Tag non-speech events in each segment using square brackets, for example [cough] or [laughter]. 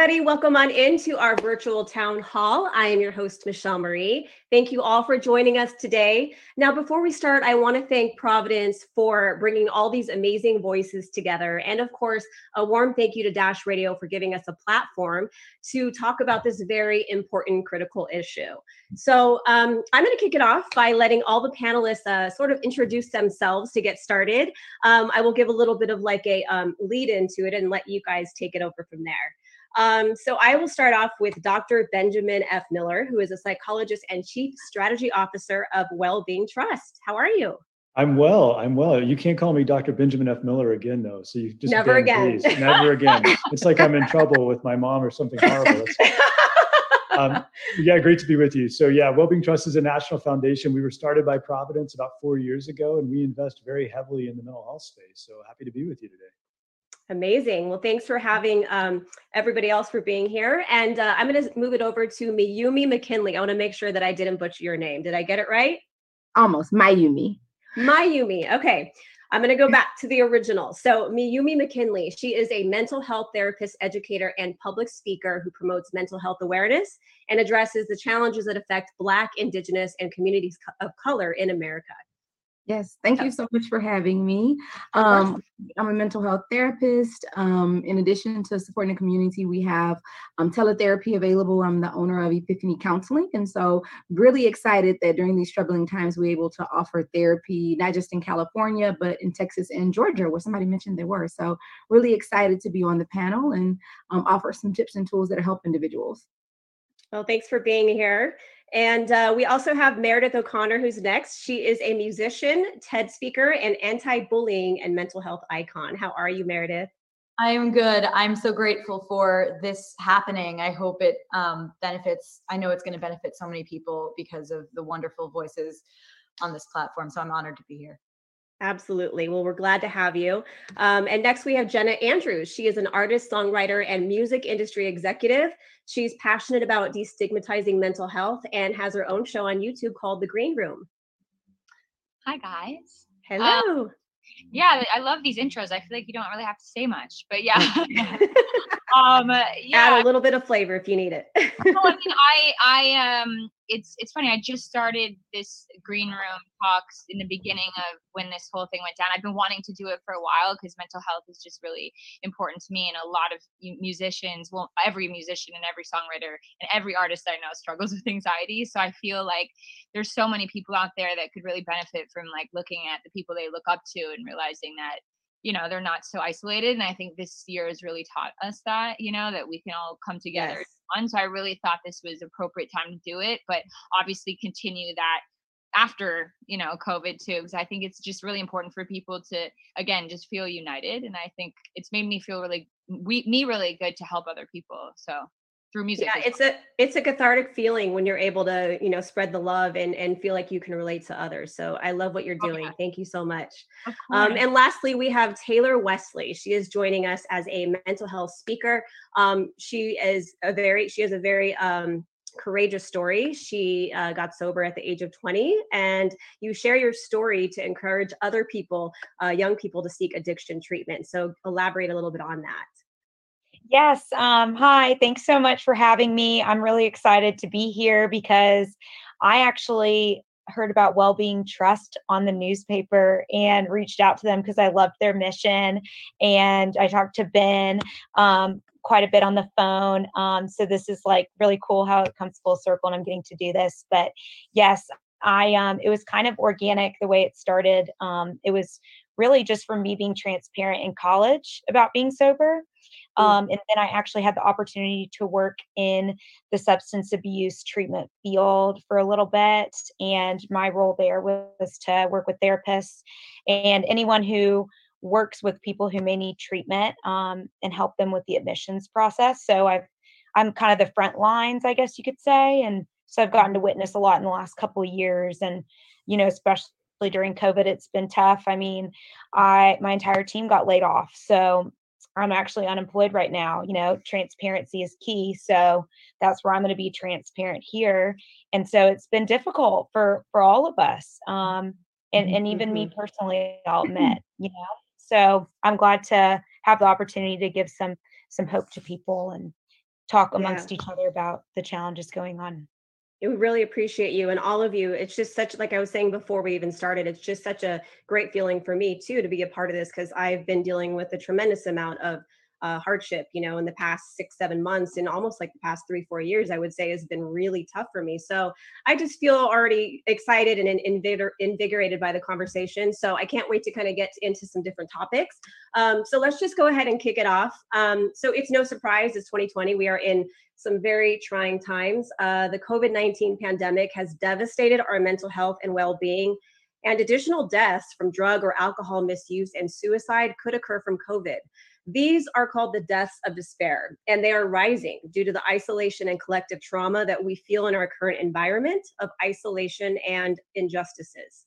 everybody. Welcome on into our virtual town hall. I am your host, Michelle Marie. Thank you all for joining us today. Now, before we start, I want to thank Providence for bringing all these amazing voices together. And of course, a warm thank you to Dash Radio for giving us a platform to talk about this very important, critical issue. So, um, I'm going to kick it off by letting all the panelists uh, sort of introduce themselves to get started. Um, I will give a little bit of like a um, lead into it and let you guys take it over from there. Um, so I will start off with Dr. Benjamin F. Miller, who is a psychologist and chief strategy officer of Wellbeing Trust. How are you? I'm well. I'm well. You can't call me Dr. Benjamin F. Miller again, though. So you just never again. Never again. It's like I'm in trouble with my mom or something horrible. [laughs] um, yeah, great to be with you. So yeah, Wellbeing Trust is a national foundation. We were started by Providence about four years ago, and we invest very heavily in the mental health space. So happy to be with you today. Amazing. Well, thanks for having um, everybody else for being here. And uh, I'm going to move it over to Miyumi McKinley. I want to make sure that I didn't butcher your name. Did I get it right? Almost. Mayumi. Mayumi. Okay. I'm going to go back to the original. So, Miyumi McKinley, she is a mental health therapist, educator, and public speaker who promotes mental health awareness and addresses the challenges that affect Black, Indigenous, and communities of color in America. Yes, thank you so much for having me. Um, I'm a mental health therapist. Um, in addition to supporting the community, we have um, teletherapy available. I'm the owner of Epiphany Counseling. And so, really excited that during these troubling times, we're able to offer therapy, not just in California, but in Texas and Georgia, where somebody mentioned they were. So, really excited to be on the panel and um, offer some tips and tools that help individuals. Well, thanks for being here. And uh, we also have Meredith O'Connor, who's next. She is a musician, TED speaker, and anti bullying and mental health icon. How are you, Meredith? I am good. I'm so grateful for this happening. I hope it um, benefits. I know it's going to benefit so many people because of the wonderful voices on this platform. So I'm honored to be here. Absolutely. Well, we're glad to have you. Um, and next we have Jenna Andrews. She is an artist, songwriter, and music industry executive. She's passionate about destigmatizing mental health and has her own show on YouTube called The Green Room. Hi, guys. Hello. Um, yeah, I love these intros. I feel like you don't really have to say much, but yeah. [laughs] [laughs] [laughs] um, yeah. Add a little bit of flavor if you need it. no, I mean, [laughs] I, I, um, it's it's funny. I just started this green room talks in the beginning of when this whole thing went down. I've been wanting to do it for a while because mental health is just really important to me, and a lot of musicians, well, every musician and every songwriter and every artist I know struggles [laughs] with anxiety. So I feel like there's so many people out there that could really benefit from like looking at the people they look up to and realizing that you know they're not so isolated and i think this year has really taught us that you know that we can all come together yes. one so i really thought this was appropriate time to do it but obviously continue that after you know covid too because i think it's just really important for people to again just feel united and i think it's made me feel really we me really good to help other people so through music. Yeah, it's a it's a cathartic feeling when you're able to, you know, spread the love and and feel like you can relate to others. So I love what you're doing. Okay. Thank you so much. Um, and lastly, we have Taylor Wesley. She is joining us as a mental health speaker. Um, she is a very she has a very um, courageous story. She uh, got sober at the age of 20, and you share your story to encourage other people, uh, young people, to seek addiction treatment. So elaborate a little bit on that. Yes. Um, hi. Thanks so much for having me. I'm really excited to be here because I actually heard about Wellbeing Trust on the newspaper and reached out to them because I loved their mission. And I talked to Ben um, quite a bit on the phone. Um, so this is like really cool how it comes full circle and I'm getting to do this. But yes, I um, it was kind of organic the way it started. Um, it was really just from me being transparent in college about being sober. Mm. Um, and then I actually had the opportunity to work in the substance abuse treatment field for a little bit. And my role there was to work with therapists and anyone who works with people who may need treatment um, and help them with the admissions process. So I've I'm kind of the front lines, I guess you could say. And so I've gotten to witness a lot in the last couple of years. And, you know, especially during COVID, it's been tough. I mean, I my entire team got laid off. So I'm actually unemployed right now. You know, transparency is key. So that's where I'm going to be transparent here. And so it's been difficult for for all of us. Um, and, and even me mm-hmm. personally, I'll admit, you know. So I'm glad to have the opportunity to give some some hope to people and talk Yeah. amongst each other about the challenges going on. We really appreciate you and all of you. It's just such, like I was saying before we even started, it's just such a great feeling for me too to be a part of this because I've been dealing with a tremendous amount of uh, hardship, you know, in the past six, seven months and almost like the past three, four years, I would say has been really tough for me. So I just feel already excited and invigor- invigorated by the conversation. So I can't wait to kind of get into some different topics. Um, so let's just go ahead and kick it off. Um, so it's no surprise, it's 2020. We are in some very trying times. Uh, the COVID 19 pandemic has devastated our mental health and well being, and additional deaths from drug or alcohol misuse and suicide could occur from COVID. These are called the deaths of despair, and they are rising due to the isolation and collective trauma that we feel in our current environment of isolation and injustices.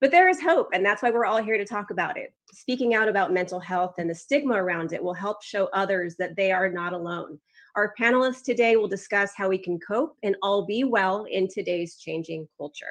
But there is hope, and that's why we're all here to talk about it. Speaking out about mental health and the stigma around it will help show others that they are not alone. Our panelists today will discuss how we can cope and all be well in today's changing culture.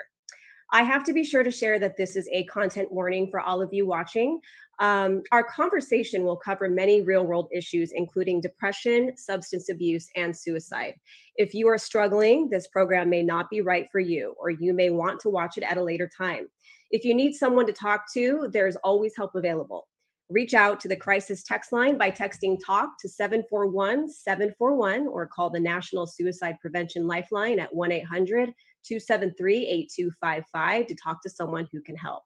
I have to be sure to share that this is a content warning for all of you watching. Um, our conversation will cover many real world issues, including depression, substance abuse, and suicide. If you are struggling, this program may not be right for you, or you may want to watch it at a later time. If you need someone to talk to, there's always help available. Reach out to the crisis text line by texting TALK to 741 741 or call the National Suicide Prevention Lifeline at 1 800 273 8255 to talk to someone who can help.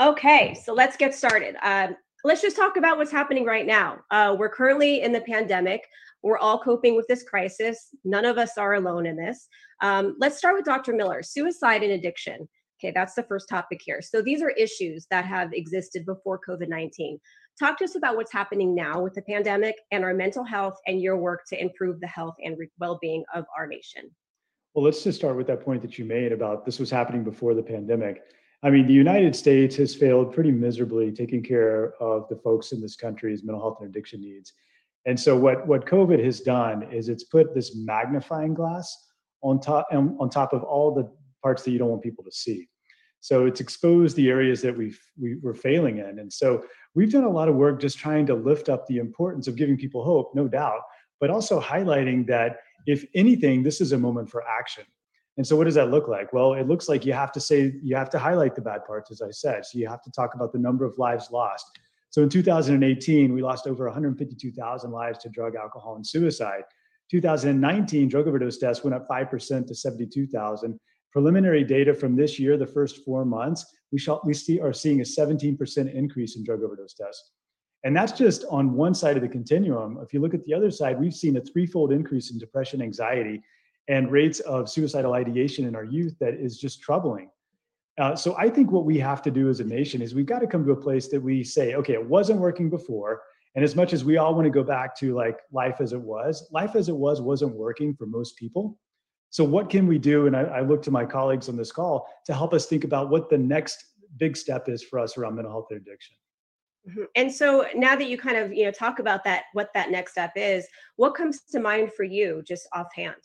Okay, so let's get started. Um, let's just talk about what's happening right now. Uh, we're currently in the pandemic. We're all coping with this crisis. None of us are alone in this. Um, let's start with Dr. Miller suicide and addiction. Okay, that's the first topic here. So these are issues that have existed before COVID 19. Talk to us about what's happening now with the pandemic and our mental health and your work to improve the health and well being of our nation. Well, let's just start with that point that you made about this was happening before the pandemic. I mean, the United States has failed pretty miserably taking care of the folks in this country's mental health and addiction needs. And so, what, what COVID has done is it's put this magnifying glass on top, on top of all the parts that you don't want people to see. So it's exposed the areas that we've, we were failing in. And so we've done a lot of work just trying to lift up the importance of giving people hope, no doubt, but also highlighting that if anything, this is a moment for action. And so what does that look like? Well, it looks like you have to say, you have to highlight the bad parts, as I said. So you have to talk about the number of lives lost. So in 2018, we lost over 152,000 lives to drug, alcohol, and suicide. 2019, drug overdose deaths went up 5% to 72,000. Preliminary data from this year, the first four months, we, shall, we see, are seeing a 17% increase in drug overdose deaths. And that's just on one side of the continuum. If you look at the other side, we've seen a threefold increase in depression, anxiety, and rates of suicidal ideation in our youth that is just troubling. Uh, so I think what we have to do as a nation is we've got to come to a place that we say, okay, it wasn't working before. And as much as we all want to go back to like life as it was, life as it was wasn't working for most people. So what can we do? And I, I look to my colleagues on this call to help us think about what the next big step is for us around mental health and addiction. Mhm. And so now that you kind of you know talk about that, what that next step is, what comes to mind for you just offhand?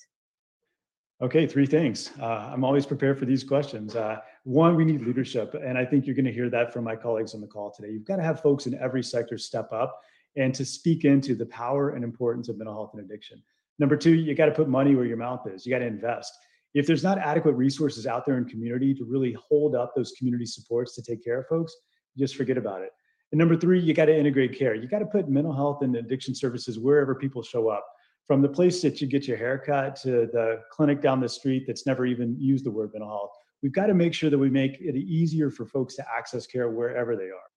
Okay, three things. Uh, I'm always prepared for these questions. Uh, one, we need leadership. And I think you're going to hear that from my colleagues on the call today. You've got to have folks in every sector step up and to speak into the power and importance of mental health and addiction. Number two, you got to put money where your mouth is. You got to invest. If there's not adequate resources out there in community to really hold up those community supports to take care of folks, just forget about it. And number three, you got to integrate care. You got to put mental health and addiction services wherever people show up from the place that you get your haircut to the clinic down the street that's never even used the word mental health. We've got to make sure that we make it easier for folks to access care wherever they are.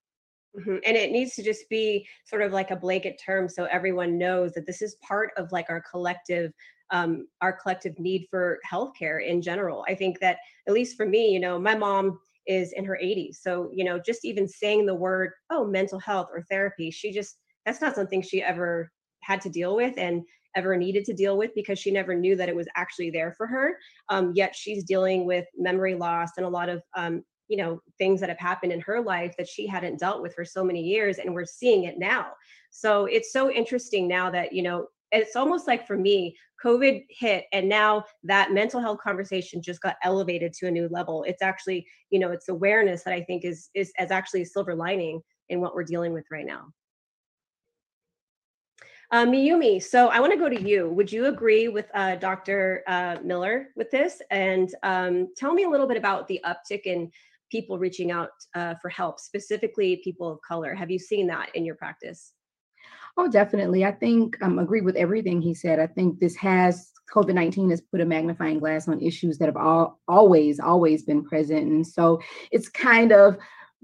Mhm. And it needs to just be sort of like a blanket term so everyone knows that this is part of like our collective um, our collective need for healthcare in general. I think that at least for me, you know, my mom is in her 80s. So, you know, just even saying the word, oh, mental health or therapy, she just that's not something she ever had to deal with and ever needed to deal with because she never knew that it was actually there for her. Um, yet she's dealing with memory loss and a lot of um, you know things that have happened in her life that she hadn't dealt with for so many years and we're seeing it now so it's so interesting now that you know it's almost like for me covid hit and now that mental health conversation just got elevated to a new level it's actually you know it's awareness that i think is is as actually a silver lining in what we're dealing with right now Uh, Miyumi, so I want to go to you. Would you agree with uh, Dr. Uh, Miller with this? And um, tell me a little bit about the uptick in people reaching out uh, for help, specifically people of color. Have you seen that in your practice? Oh, definitely. I think I um, agree with everything he said. I think this has COVID 19 has put a magnifying glass on issues that have all, always, always been present. And so it's kind of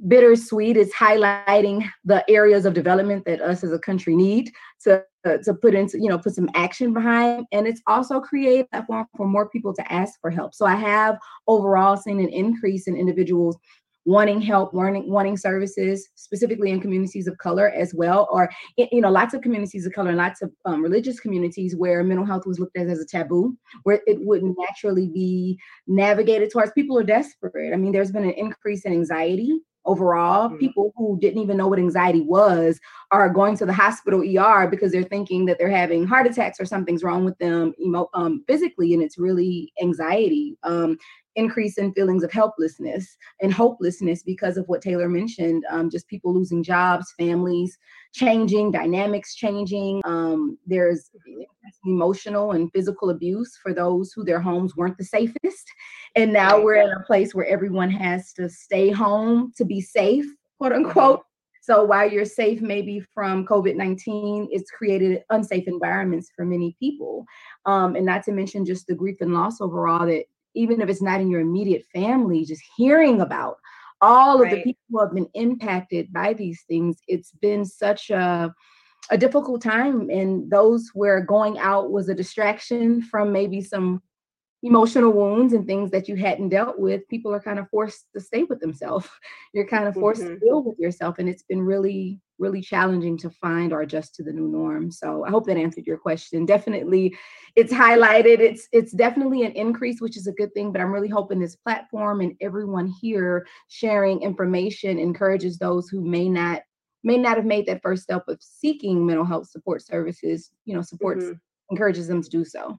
bittersweet. It's highlighting the areas of development that us as a country need to, uh, to put into, you know, put some action behind. And it's also created a platform for more people to ask for help. So I have overall seen an increase in individuals wanting help, wanting wanting services, specifically in communities of color as well, or you know, lots of communities of color and lots of um, religious communities where mental health was looked at as a taboo, where it wouldn't naturally be navigated towards. People are desperate. I mean, there's been an increase in anxiety overall. Mm-hmm. People who didn't even know what anxiety was are going to the hospital ER because they're thinking that they're having heart attacks or something's wrong with them emo- um, physically, and it's really anxiety. Um, increase in feelings of helplessness and hopelessness because of what Taylor mentioned um, just people losing jobs, families changing, dynamics changing. Um, there's emotional and physical abuse for those who their homes weren't the safest. And now we're in a place where everyone has to stay home to be safe, quote unquote. So while you're safe maybe from COVID 19, it's created unsafe environments for many people. Um, and not to mention just the grief and loss overall that even if it's not in your immediate family, just hearing about all right. of the people who have been impacted by these things, it's been such a a difficult time and those where going out was a distraction from maybe some emotional wounds and things that you hadn't dealt with, people are kind of forced to stay with themselves. [laughs] You're kind of forced mm-hmm. to deal with yourself. And it's been really, really challenging to find or adjust to the new norm. So I hope that answered your question. Definitely it's highlighted. It's it's definitely an increase, which is a good thing. But I'm really hoping this platform and everyone here sharing information encourages those who may not may not have made that first step of seeking mental health support services, you know, supports mm-hmm. encourages them to do so.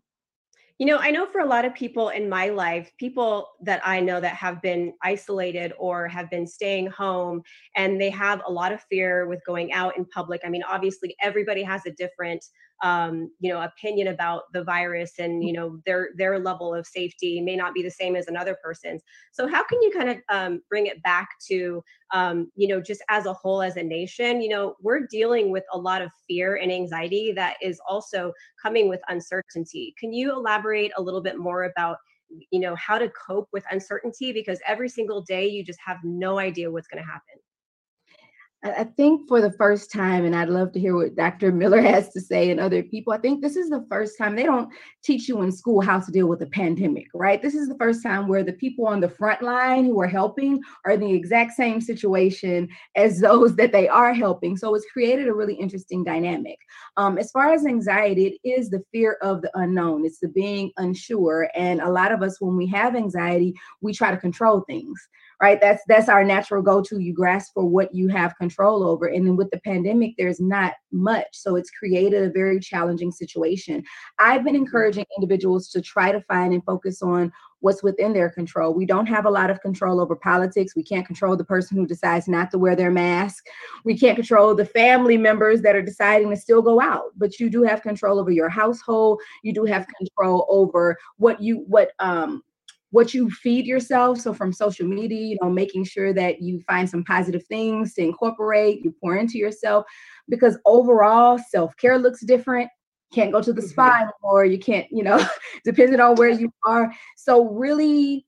You know, I know for a lot of people in my life, people that I know that have been isolated or have been staying home and they have a lot of fear with going out in public. I mean, obviously, everybody has a different um, you know opinion about the virus and you know their their level of safety may not be the same as another person's. So how can you kind of um, bring it back to um, you know just as a whole as a nation? You know we're dealing with a lot of fear and anxiety that is also coming with uncertainty. Can you elaborate a little bit more about you know how to cope with uncertainty? Because every single day you just have no idea what's going to happen I think for the first time, and I'd love to hear what Dr. [laughs] Miller has to say and other people. I think this is the first time they don't teach you in school how to deal with a pandemic, right? This is the first time where the people on the front line who are helping are in the exact same situation as [laughs] those that they are helping. So it's created a really interesting dynamic. Um, as far as anxiety, it is the fear of the unknown, it's the being unsure. And a lot of us, when we have anxiety, we try to control things right? That's that's our natural go-to. You grasp for what you have control over. And then with the pandemic there's not much. So it's created a very challenging situation. I've been encouraging individuals to try to find and focus on what's within their control. We don't have a lot of control over politics. We can't control the person who decides not to wear their mask. We can't control the family members that are deciding to still go out. But you do have control over your household. You do have control over what you what um what you feed yourself. So from social media, you know, making sure that you find some positive things to incorporate, you pour into yourself, because overall self-care looks different. Can't go to the mm-hmm. spa anymore. You can't, you know, [laughs] depending on where you are. So really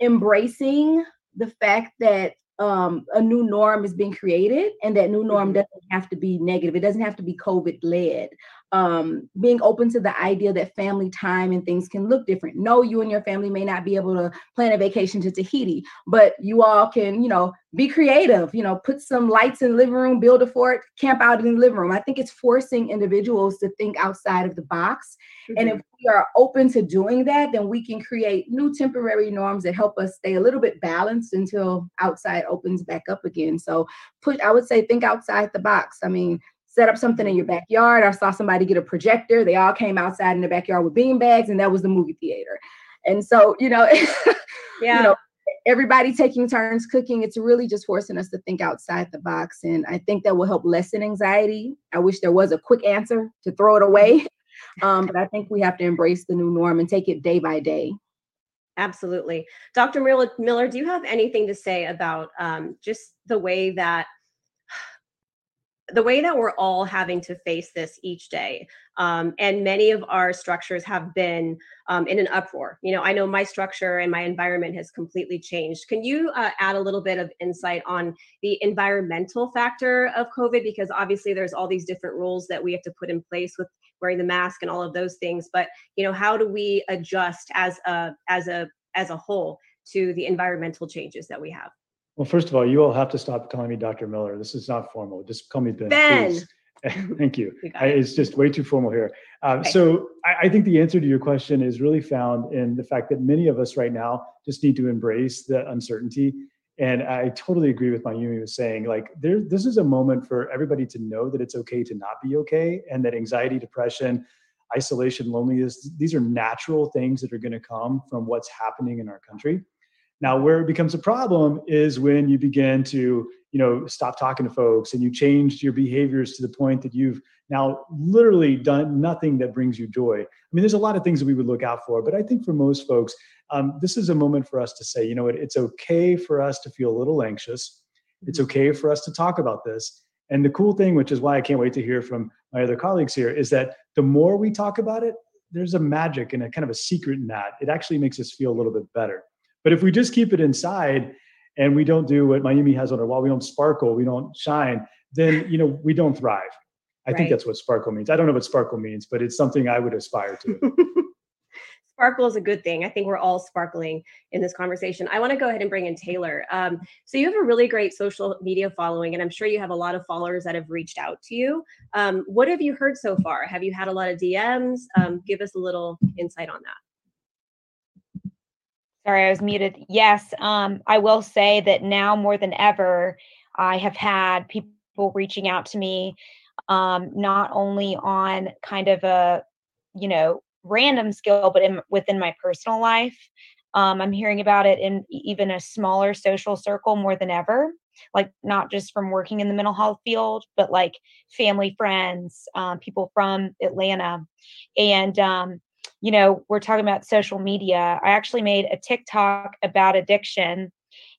embracing the fact that um, a new norm is being created and that new norm mm-hmm. doesn't have to be negative. It doesn't have to be COVID led um, being open to the idea that family time and things can look different. No, you and your family may not be able to plan a vacation to Tahiti, but you all can, you know, be creative, you know, put some lights in the living room, build a fort, camp out in the living room. I think it's forcing individuals to think outside of the box. Mm-hmm. And if mm-hmm. we are open to doing that, then we can create new temporary norms that help us stay a little bit balanced until outside opens back up again. So put, I would say, think outside the box. I mean, set up something in your backyard. I saw somebody get a projector. They all came outside in the backyard with bean bags, and that was the movie theater. And so, you know, [laughs] yeah. You know, everybody taking turns cooking, it's really just forcing us to think outside the box. And I think that will help lessen anxiety. I wish there was a quick answer to throw it away. [laughs] Um, but I think we have to embrace the new norm and take it day by day. Absolutely. Dr. Miller, do you have anything to say about um, just the way that the way that we're all having to face this each day um, and many of our structures have been um, in an uproar. You know i know my structure and my environment has completely changed. Can you uh, add a little bit of insight on the environmental factor of covid? Because obviously there's all these different rules that we have to put in place with wearing the mask and all of those things but you know how do we adjust as a as a as a whole to the environmental changes that we have well, first of all, you all have to stop calling me Dr. Miller. This is not formal. Just call me Ben. Ben. [laughs] Thank you. you I, it's just way too formal here. Um, okay. So I, I, think the answer to your question is really found in the fact that many of us right now just need to embrace the uncertainty. And I totally agree with Mayumi was saying, like, there, this is a moment for everybody to know that it's okay to not be okay, and that anxiety, depression, isolation, loneliness, these are natural things that are going to come from what's happening in our country. Now, where it becomes a problem is when you begin to, you know, stop talking to folks and you change your behaviors to the point that you've now literally done nothing that brings you joy. I mean, there's a lot of things that we would look out for, but I think for most folks, um, this is a moment for us to say, you know what, it's okay for us to feel a little anxious. It's mm-hmm. okay for us to talk about this. And the cool thing, which is why I can't wait to hear from my other colleagues here, is that the more we talk about it, there's a magic and a kind of a secret in that. It actually makes us feel a little bit better. But if we just keep it inside and we don't do what Mayumi has on her wall, we don't sparkle, we don't shine, then you know we don't thrive. I right. think that's what sparkle means. I don't know what sparkle means, but it's something I would aspire to. [laughs] sparkle is a good thing. I think we're all sparkling in this conversation. I want to go ahead and bring in Taylor. Um, so you have a really great social media following, and I'm sure you have a lot of followers that have reached out to you. Um, what have you heard so far? Have you had a lot of DMs? Um, give us a little insight on that. Sorry, I was muted. Yes, um, I will say that now more than ever, I have had people reaching out to me, um, not only on kind of a, you know, random skill, but in, within my personal life. Um, I'm hearing about it in even a smaller social circle more than ever, like not just from working in the mental health field, but like family, friends, um, people from Atlanta. And um, you know, we're talking about social media. I actually made a TikTok about addiction,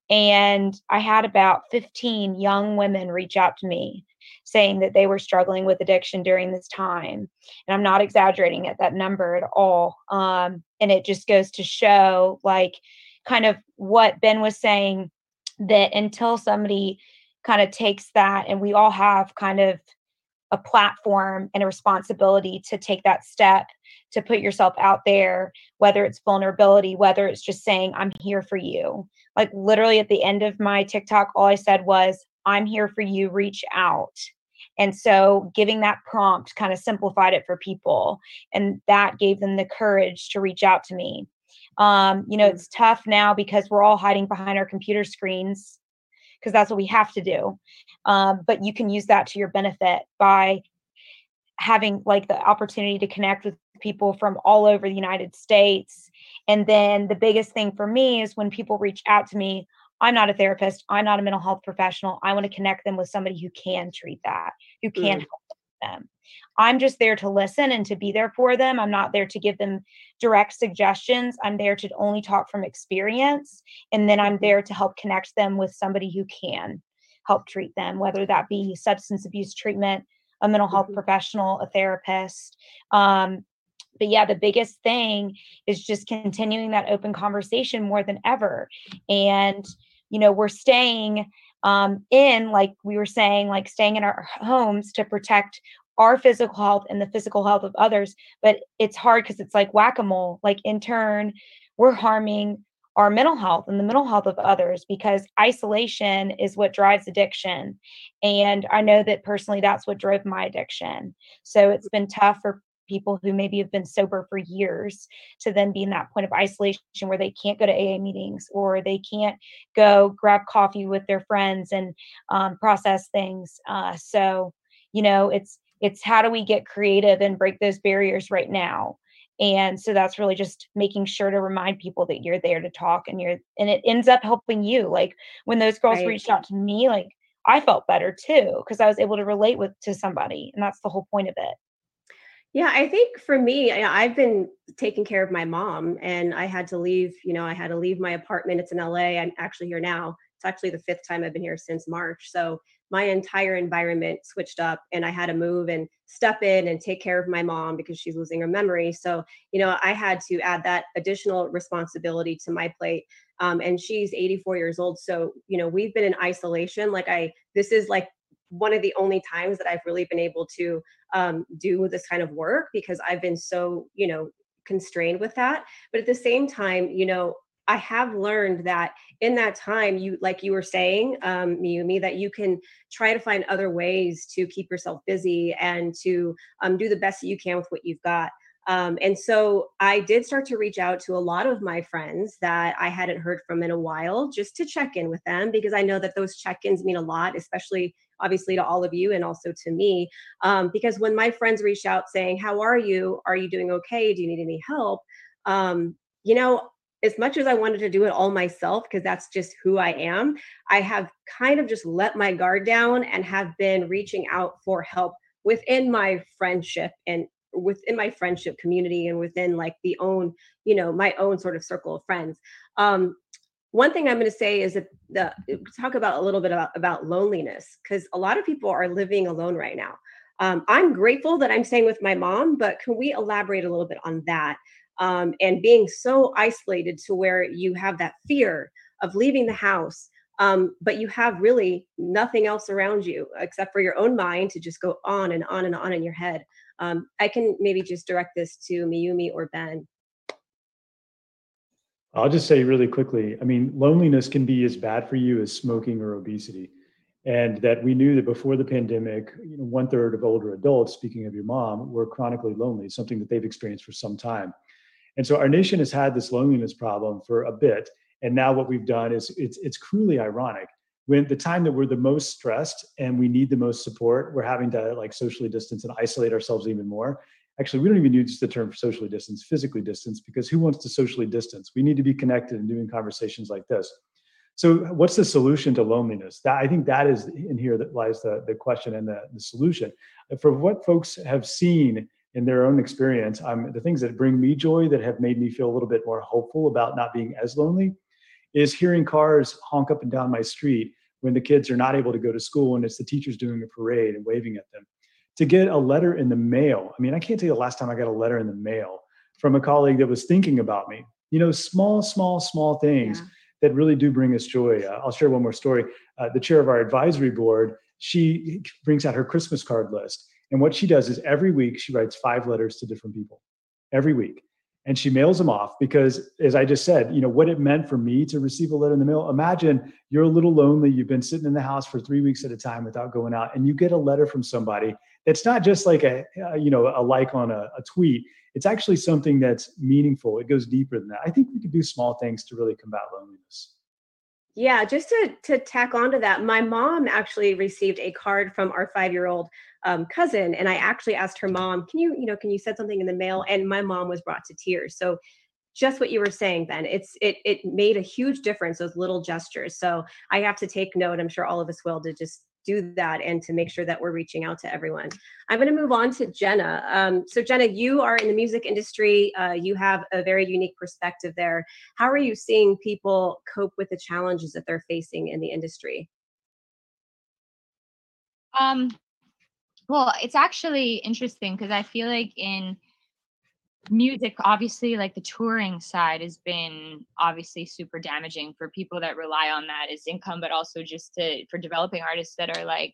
and I had about 15 young women reach out to me saying that they were struggling with addiction during this time. And I'm not exaggerating at that number at all. Um, and it just goes to show, like, kind of what Ben was saying that until somebody kind of takes that, and we all have kind of a platform and a responsibility to take that step to put yourself out there whether it's vulnerability whether it's just saying i'm here for you. Like literally at the end of my tiktok all i said was i'm here for you reach out. And so giving that prompt kind of simplified it for people and that gave them the courage to reach out to me. Um, you know it's tough now because we're all hiding behind our computer screens because that's what we have to do. Um, but you can use that to your benefit by having like the opportunity to connect with people from all over the United States. And then the biggest thing for me is when people reach out to me, I'm not a therapist, I'm not a mental health professional. I want to connect them with somebody who can treat that, who can mm. help them. I'm just there to listen and to be there for them. I'm not there to give them direct suggestions. I'm there to only talk from experience. And then I'm mm-hmm. there to help connect them with somebody who can help treat them, whether that be substance abuse treatment, a mental health mm-hmm. professional, a therapist. Um, but yeah, the biggest thing is just continuing that open conversation more than ever. And, you know, we're staying um, in, like we were saying, like staying in our homes to protect our physical health and the physical health of others. But it's hard because it's like whack a mole. Like in turn, we're harming our mental health and the mental health of others because isolation is what drives addiction. And I know that personally, that's what drove my addiction. So it's been tough for people who maybe have been sober for years to then be in that point of isolation where they can't go to AA meetings or they can't go grab coffee with their friends and um, process things. Uh, so, you know, it's it's how do we get creative and break those barriers right now And so that's really just making sure to remind people that you're there to talk and you're and it ends up helping you. Like when those girls Right. reached out to me, like I felt better too because I was able to relate with to somebody. And that's the whole point of it. Yeah, I think for me, I- I've been taking care of my mom and I had to leave, you know, I had to leave my apartment. It's in LA. I'm actually here now. It's actually the fifth time I've been here since March. So my entire environment switched up and I had to move and step in and take care of my mom because she's losing her memory. So, you know, I had to add that additional responsibility to my plate. Um, and she's 84 years old. So, you know, we've been in isolation. Like I, this is like one of the only times that I've really been able to um, do this kind of work because I've been so, you know, constrained with that. But at the same time, you know, I have learned that in that time, you, like you were saying, um, Miyumi, that you can try to find other ways to keep yourself busy and to um, do the best that you can with what you've got. Um, and so I did start to reach out to a lot of my friends that I hadn't heard from in a while just to check in with them because I know that those check ins mean a lot, especially obviously to all of you and also to me. Um, because when my friends reach out saying, How are you? Are you doing okay? Do you need any help? Um, you know, as much as I wanted to do it all myself, because that's just who I am, I have kind of just let my guard down and have been reaching out for help within my friendship and within my friendship community and within like the own, you know, my own sort of circle of friends. Um, one thing I'm going to say is that the talk about a little bit about, about loneliness because a lot of people are living alone right now. Um, I'm grateful that I'm staying with my mom, but can we elaborate a little bit on that? Um, and being so isolated to where you have that fear of leaving the house, um, but you have really nothing else around you except for your own mind to just go on and on and on in your head. Um, I can maybe just direct this to Miyumi or Ben. I'll just say really quickly I mean, loneliness can be as bad for you as smoking or obesity. And that we knew that before the pandemic, you know, one third of older adults, speaking of your mom, were chronically lonely, something that they've experienced for some time. And so our nation has had this loneliness problem for a bit. And now what we've done is it's it's cruelly ironic. When the time that we're the most stressed and we need the most support, we're having to like socially distance and isolate ourselves even more. Actually, we don't even use the term socially distance, physically distance, because who wants to socially distance? We need to be connected and doing conversations like this. So, what's the solution to loneliness? That I think that is in here that lies the, the question and the, the solution. For what folks have seen in their own experience, um, the things that bring me joy that have made me feel a little bit more hopeful about not being as lonely is hearing cars honk up and down my street when the kids are not able to go to school and it's the teachers doing a parade and waving at them. To get a letter in the mail. I mean, I can't tell you the last time I got a letter in the mail from a colleague that was thinking about me. You know, small, small, small things Yeah. that really do bring us joy. Uh, I'll share one more story. Uh, the chair of our advisory board, she brings out her Christmas card list. And what she does is every week she writes five letters to different people, every week. And she mails them off because, as I just said, you know, what it meant for me to receive a letter in the mail. Imagine you're a little lonely. You've been sitting in the house for three weeks at a time without going out, and you get a letter from somebody that's not just like a, uh, you know, a like on a, a tweet. It's actually something that's meaningful. It goes deeper than that. I think we could do small things to really combat loneliness. Yeah, just to to tack onto that, my mom actually received a card from our five year old um, cousin, and I actually asked her mom, "Can you, you know, can you send something in the mail?" And my mom was brought to tears. So, just what you were saying, Ben, it's it it made a huge difference. Those little gestures. So I have to take note. I'm sure all of us will to just do that and to make sure that we're reaching out to everyone. I'm going to move on to Jenna. Um, so Jenna, you are in the music industry. Uh, you have a very unique perspective there. How are you seeing people cope with the challenges that they're facing in the industry? Um, well, it's actually interesting because I feel like in music, obviously, like the touring side has been obviously super damaging for people that rely on that as income, but also just to for developing artists that are like,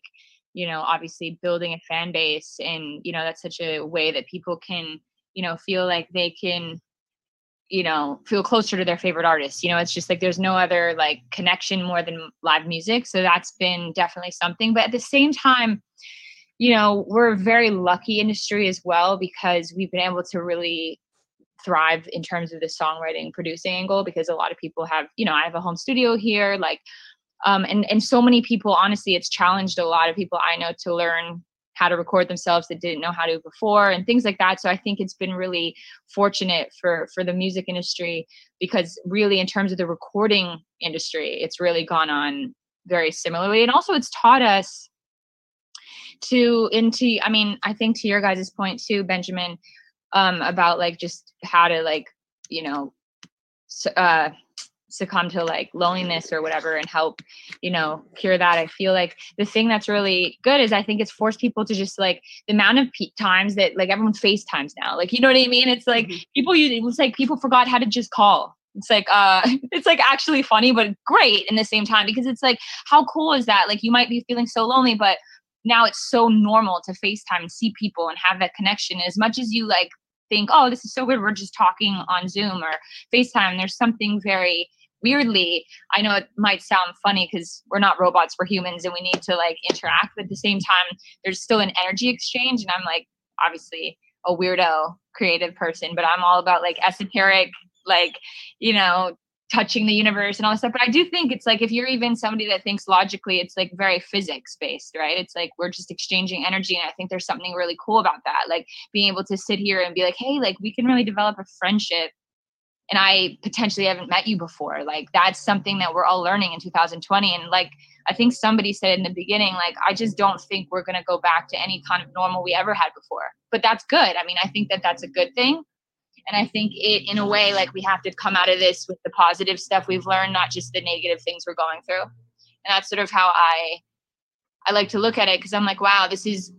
you know, obviously building a fan base, and you know that's such a way that people can, you know, feel like they can you know feel closer to their favorite artist you know it's just like there's no other like connection more than live music so that's been definitely something but at the same time you know we're a very lucky industry as well because we've been able to really thrive in terms of the songwriting producing angle because a lot of people have you know i have a home studio here like um and and so many people honestly it's challenged a lot of people i know to learn how to record themselves that didn't know how to before and things like that. So i think it's been really fortunate for for the music industry because really in terms of the recording industry it's really gone on very similarly. And also it's taught us to into i mean i think to your guys' point too benjamin um about like just how to like you know uh succumb to like loneliness or whatever and help you know cure that i feel like the thing that's really good is i think it's forced people to just like the amount of pe- times that like everyone facetimes now like you know what i mean? It's like mm-hmm. people use it's like people forgot how to just call. It's like uh [laughs] it's like actually funny but great in the same time because it's like how cool is that? Like you might be feeling so lonely but now it's so normal to facetime and see people and have that connection. As much as you like think oh this is so good we're just talking on zoom or facetime there's something very weirdly i know it might sound funny because we're not robots we're humans and we need to like interact but at the same time there's still an energy exchange and i'm like obviously a weirdo creative person but i'm all about like esoteric like you know touching the universe and all this stuff but i do think it's like if you're even somebody that thinks logically it's like very physics based right it's like we're just exchanging energy and i think there's something really cool about that like being able to sit here and be like hey like we can really develop a friendship and I potentially haven't met you before. Like that's something that we're all learning in 2020. And like I think somebody said in the beginning, like I just don't think we're gonna go back to any kind of normal we ever had before. But that's good. I mean, I think that that's a good thing. And I think it, in a way, like we have to come out of this with the positive stuff we've learned, not just the negative things we're going through. And that's sort of how I, I like to look at it because I'm like, wow, this is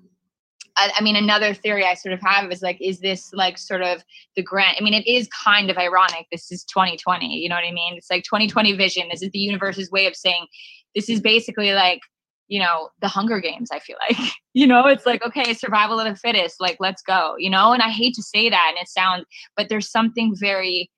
I, I, mean, another theory I sort of have is like, is this like sort of the grant? I mean, it is kind of ironic. This is 2020. You know what I mean? It's like 2020 vision. This is the universe's way of saying this is basically like, you know, the Hunger Games. I feel like, [laughs] you know, it's like, okay, survival of the fittest. Like, let's go. You know, and I hate to say that, and it sounds, but there's something very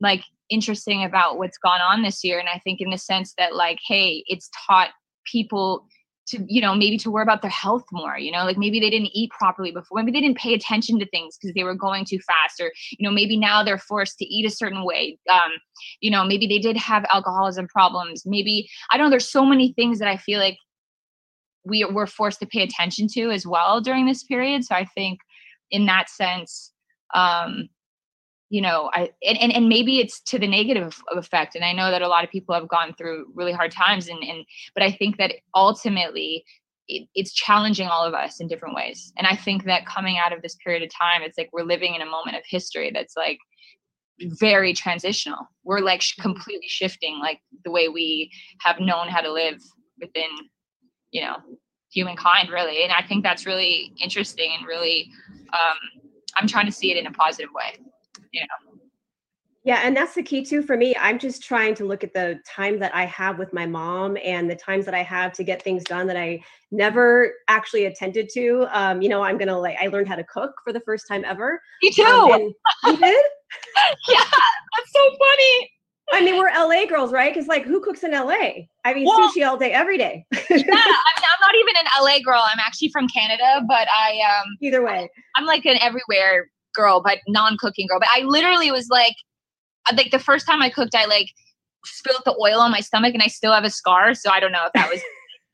like interesting about what's gone on this year. And I think in the sense that like, hey, it's taught people to you know maybe to worry about their health more you know like maybe they didn't eat properly before maybe they didn't pay attention to things because they were going too fast or you know maybe now they're forced to eat a certain way um you know maybe they did have alcoholism problems maybe i don't know there's so many things that i feel like we were forced to pay attention to as well during this period. So i think in that sense um you know i and, and, and maybe it's to the negative effect. And i know that a lot of people have gone through really hard times and and but i think that ultimately it, it's challenging all of us in different ways. And i think that coming out of this period of time it's like we're living in a moment of history that's like very transitional. We're like sh- completely shifting like the way we have known how to live within you know humankind really and i think that's really interesting and really um i'm trying to see it in a positive way you know. Yeah, and that's the key too for me. I'm just trying to look at the time that I have with my mom and the times that I have to get things done that I never actually attended to. Um, you know, I'm gonna like I learned how to cook for the first time ever. Me too. Um, you did? [laughs] yeah, that's so funny. I mean, we're LA girls, right? Because like, who cooks in LA? I mean, well, sushi all day, every day. [laughs] yeah, I'm, I'm, not even an LA girl. I'm actually from Canada, but I um. Either way, I'm like an everywhere girl, but non-cooking girl. But I literally was like, uh, like the first time I cooked, I like spilled the oil on my stomach, and I still have a scar. So I don't know if that was.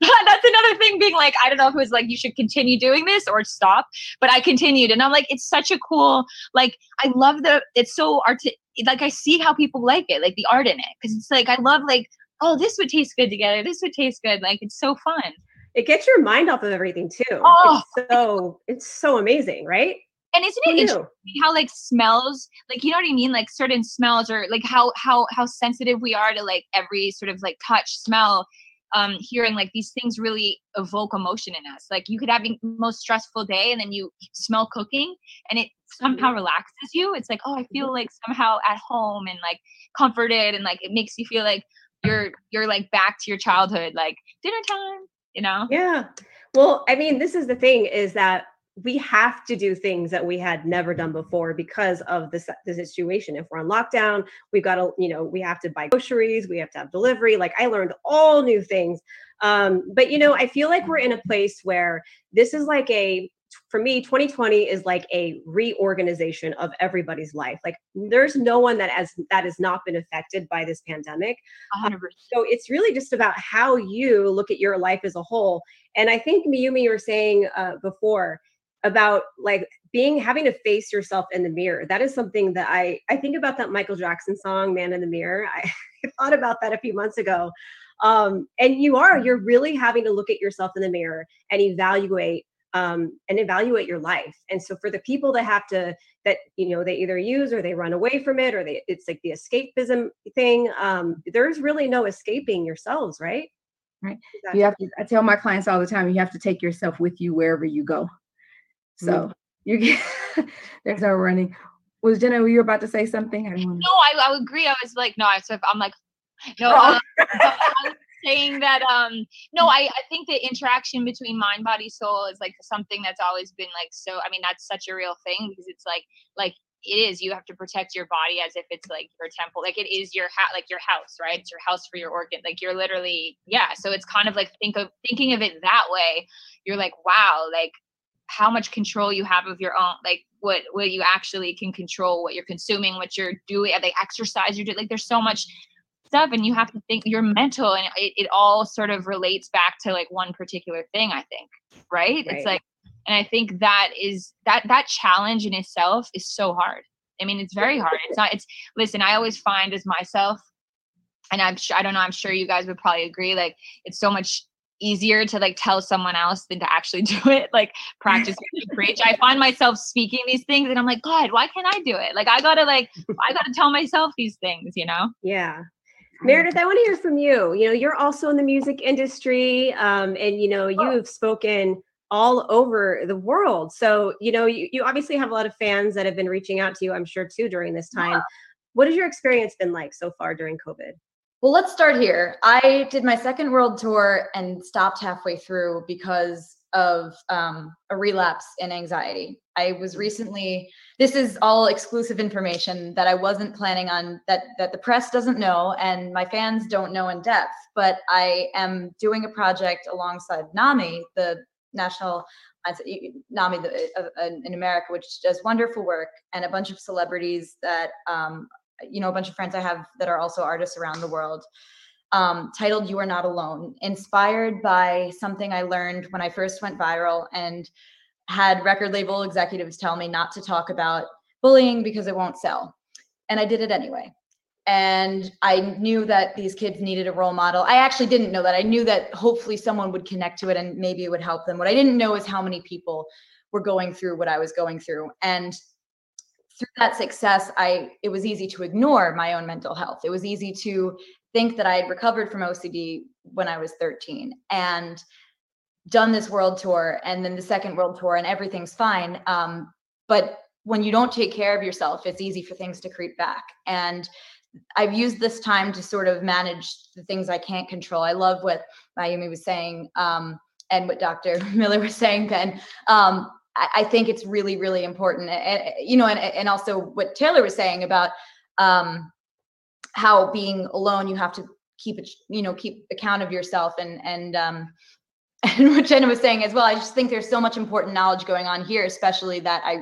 [laughs] that's another thing being like i don't know if it was like you should continue doing this or stop but i continued and i'm like it's such a cool like i love the it's so art like i see how people like it like the art in it because it's like i love like oh this would taste good together this would taste good like it's so fun. It gets your mind off of everything too. Oh it's so it's so amazing right? And isn't it interesting how like smells like you know what i mean? Like certain smells or like how how how sensitive we are to like every sort of like touch smell um hearing like these things really evoke emotion in us like you could have the most stressful day and then you smell cooking and it somehow mm-hmm. relaxes you it's like oh i feel mm-hmm. like somehow at home and like comforted and like it makes you feel like you're you're like back to your childhood like dinner time you know yeah well i mean this is the thing is that we have to do things that we had never done before because of this the situation. If we're on lockdown, we've got to, you know, we have to buy groceries, we have to have delivery. Like I learned all new things. Um, but you know, I feel like we're in a place where this is like a for me 2020 is like a reorganization of everybody's life like there's no one that has that has not been affected by this pandemic 100%. so it's really just about how you look at your life as a whole and i think mayumi you were saying uh, before about like being having to face yourself in the mirror. That is something that i i think about that michael jackson song man in the mirror. [laughs] I thought about that a few months ago. Um and you are you're really having to look at yourself in the mirror and evaluate um and evaluate your life. And so for the people that have to that you know they either use or they run away from it or they it's like the escapism thing um there's really no escaping yourselves right? Right. You have to, I tell my clients all the time, you have to take yourself with you wherever you go. So you get [laughs] there's no running. Was Jenna, were you about to say something? I don't No, I, I agree. I was like, no, I so I'm like, [laughs] no, Oh. um, I was saying that um no, I, I think the interaction between mind, body, soul is like something that's always been like so I mean, that's such a real thing because it's like like it is you have to protect your body as if it's like your temple like it is your ha- like your house right it's your house for your organ like you're literally yeah so it's kind of like think of thinking of it that way you're like wow like how much control you have of your own like what what you actually can control what you're consuming what you're doing the exercise you're doing like there's so much stuff and you have to think you're mental and it, it all sort of relates back to like one particular thing i think right? Right. it's like and i think that is that that challenge in itself is so hard i mean it's very hard it's not it's listen i always find as myself and i'm sure i don't know i'm sure you guys would probably agree like it's so much easier to like tell someone else than to actually [laughs] do it like practice what preach i find myself speaking these things and i'm like god why can't i do it like i gotta like i gotta tell myself these things you know Yeah. Meredith, I want to hear from you. You know, you're also in the music industry, um, and you know, you've spoken all over the world. So, you know, you, you obviously have a lot of fans that have been reaching out to you, I'm sure, too, during this time. What has your experience been like so far during COVID? Well, let's start here. I did my second world tour and stopped halfway through because of um, a relapse in anxiety. I was recently. This is all exclusive information that I wasn't planning on that that the press doesn't know and my fans don't know in depth. But I am doing a project alongside NAMI, the National NAMI uh, uh, in America, which does wonderful work, and a bunch of celebrities that um, you know a bunch of friends i have that are also artists around the world um, titled you are not alone inspired by something i learned when i first went viral and had record label executives tell me not to talk about bullying because it won't sell. And i did it anyway. And i knew that these kids needed a role model. I actually didn't know that. I knew that hopefully someone would connect to it and maybe it would help them. What i didn't know is how many people were going through what i was going through. And through that success i it was easy to ignore my own mental health. It was easy to think that i had recovered from ocd when i was 13 and done this world tour and then the second world tour and everything's fine um, but when you don't take care of yourself it's easy for things to creep back. And i've used this time to sort of manage the things i can't control. I love what mayumi was saying um, and what dr [laughs] miller was saying ben um, I think it's really, really important. And, you know, and, and also what Taylor was saying about um, how being alone, you have to keep it, you know, keep account of yourself and, and, um, [laughs] and what Jenna was saying as well. I just think there's so much important knowledge going on here, especially that I,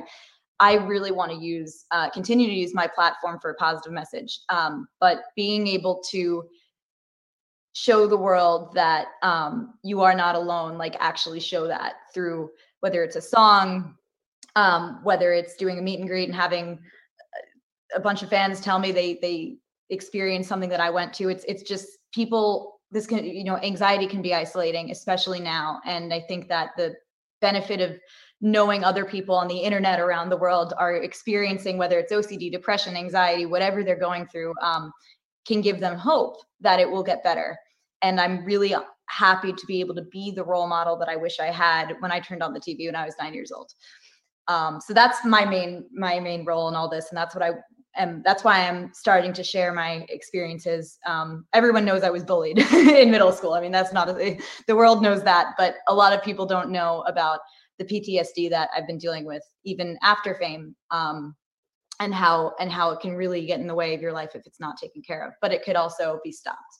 I really want to use, uh, continue to use my platform for a positive message. Um, but being able to show the world that um, you are not alone, like actually show that through whether it's a song, um, whether it's doing a meet and greet and having a bunch of fans tell me they they experienced something that I went to. It's it's just people. This can you know anxiety can be isolating, especially now. And I think that the benefit of knowing other people on the internet around the world are experiencing whether it's OCD, depression, anxiety, whatever they're going through, um, can give them hope that it will get better. And I'm really happy to be able to be the role model that I wish I had when I turned on the TV when I was nine years old. Um, so that's my main my main role in all this, and that's what I am. That's why I'm starting to share my experiences. Um, everyone knows I was bullied [laughs] in middle school. I mean, that's not a, the world knows that, but a lot of people don't know about the PTSD that I've been dealing with even after fame. Um, and how and how it can really get in the way of your life if it's not taken care of but it could also be stopped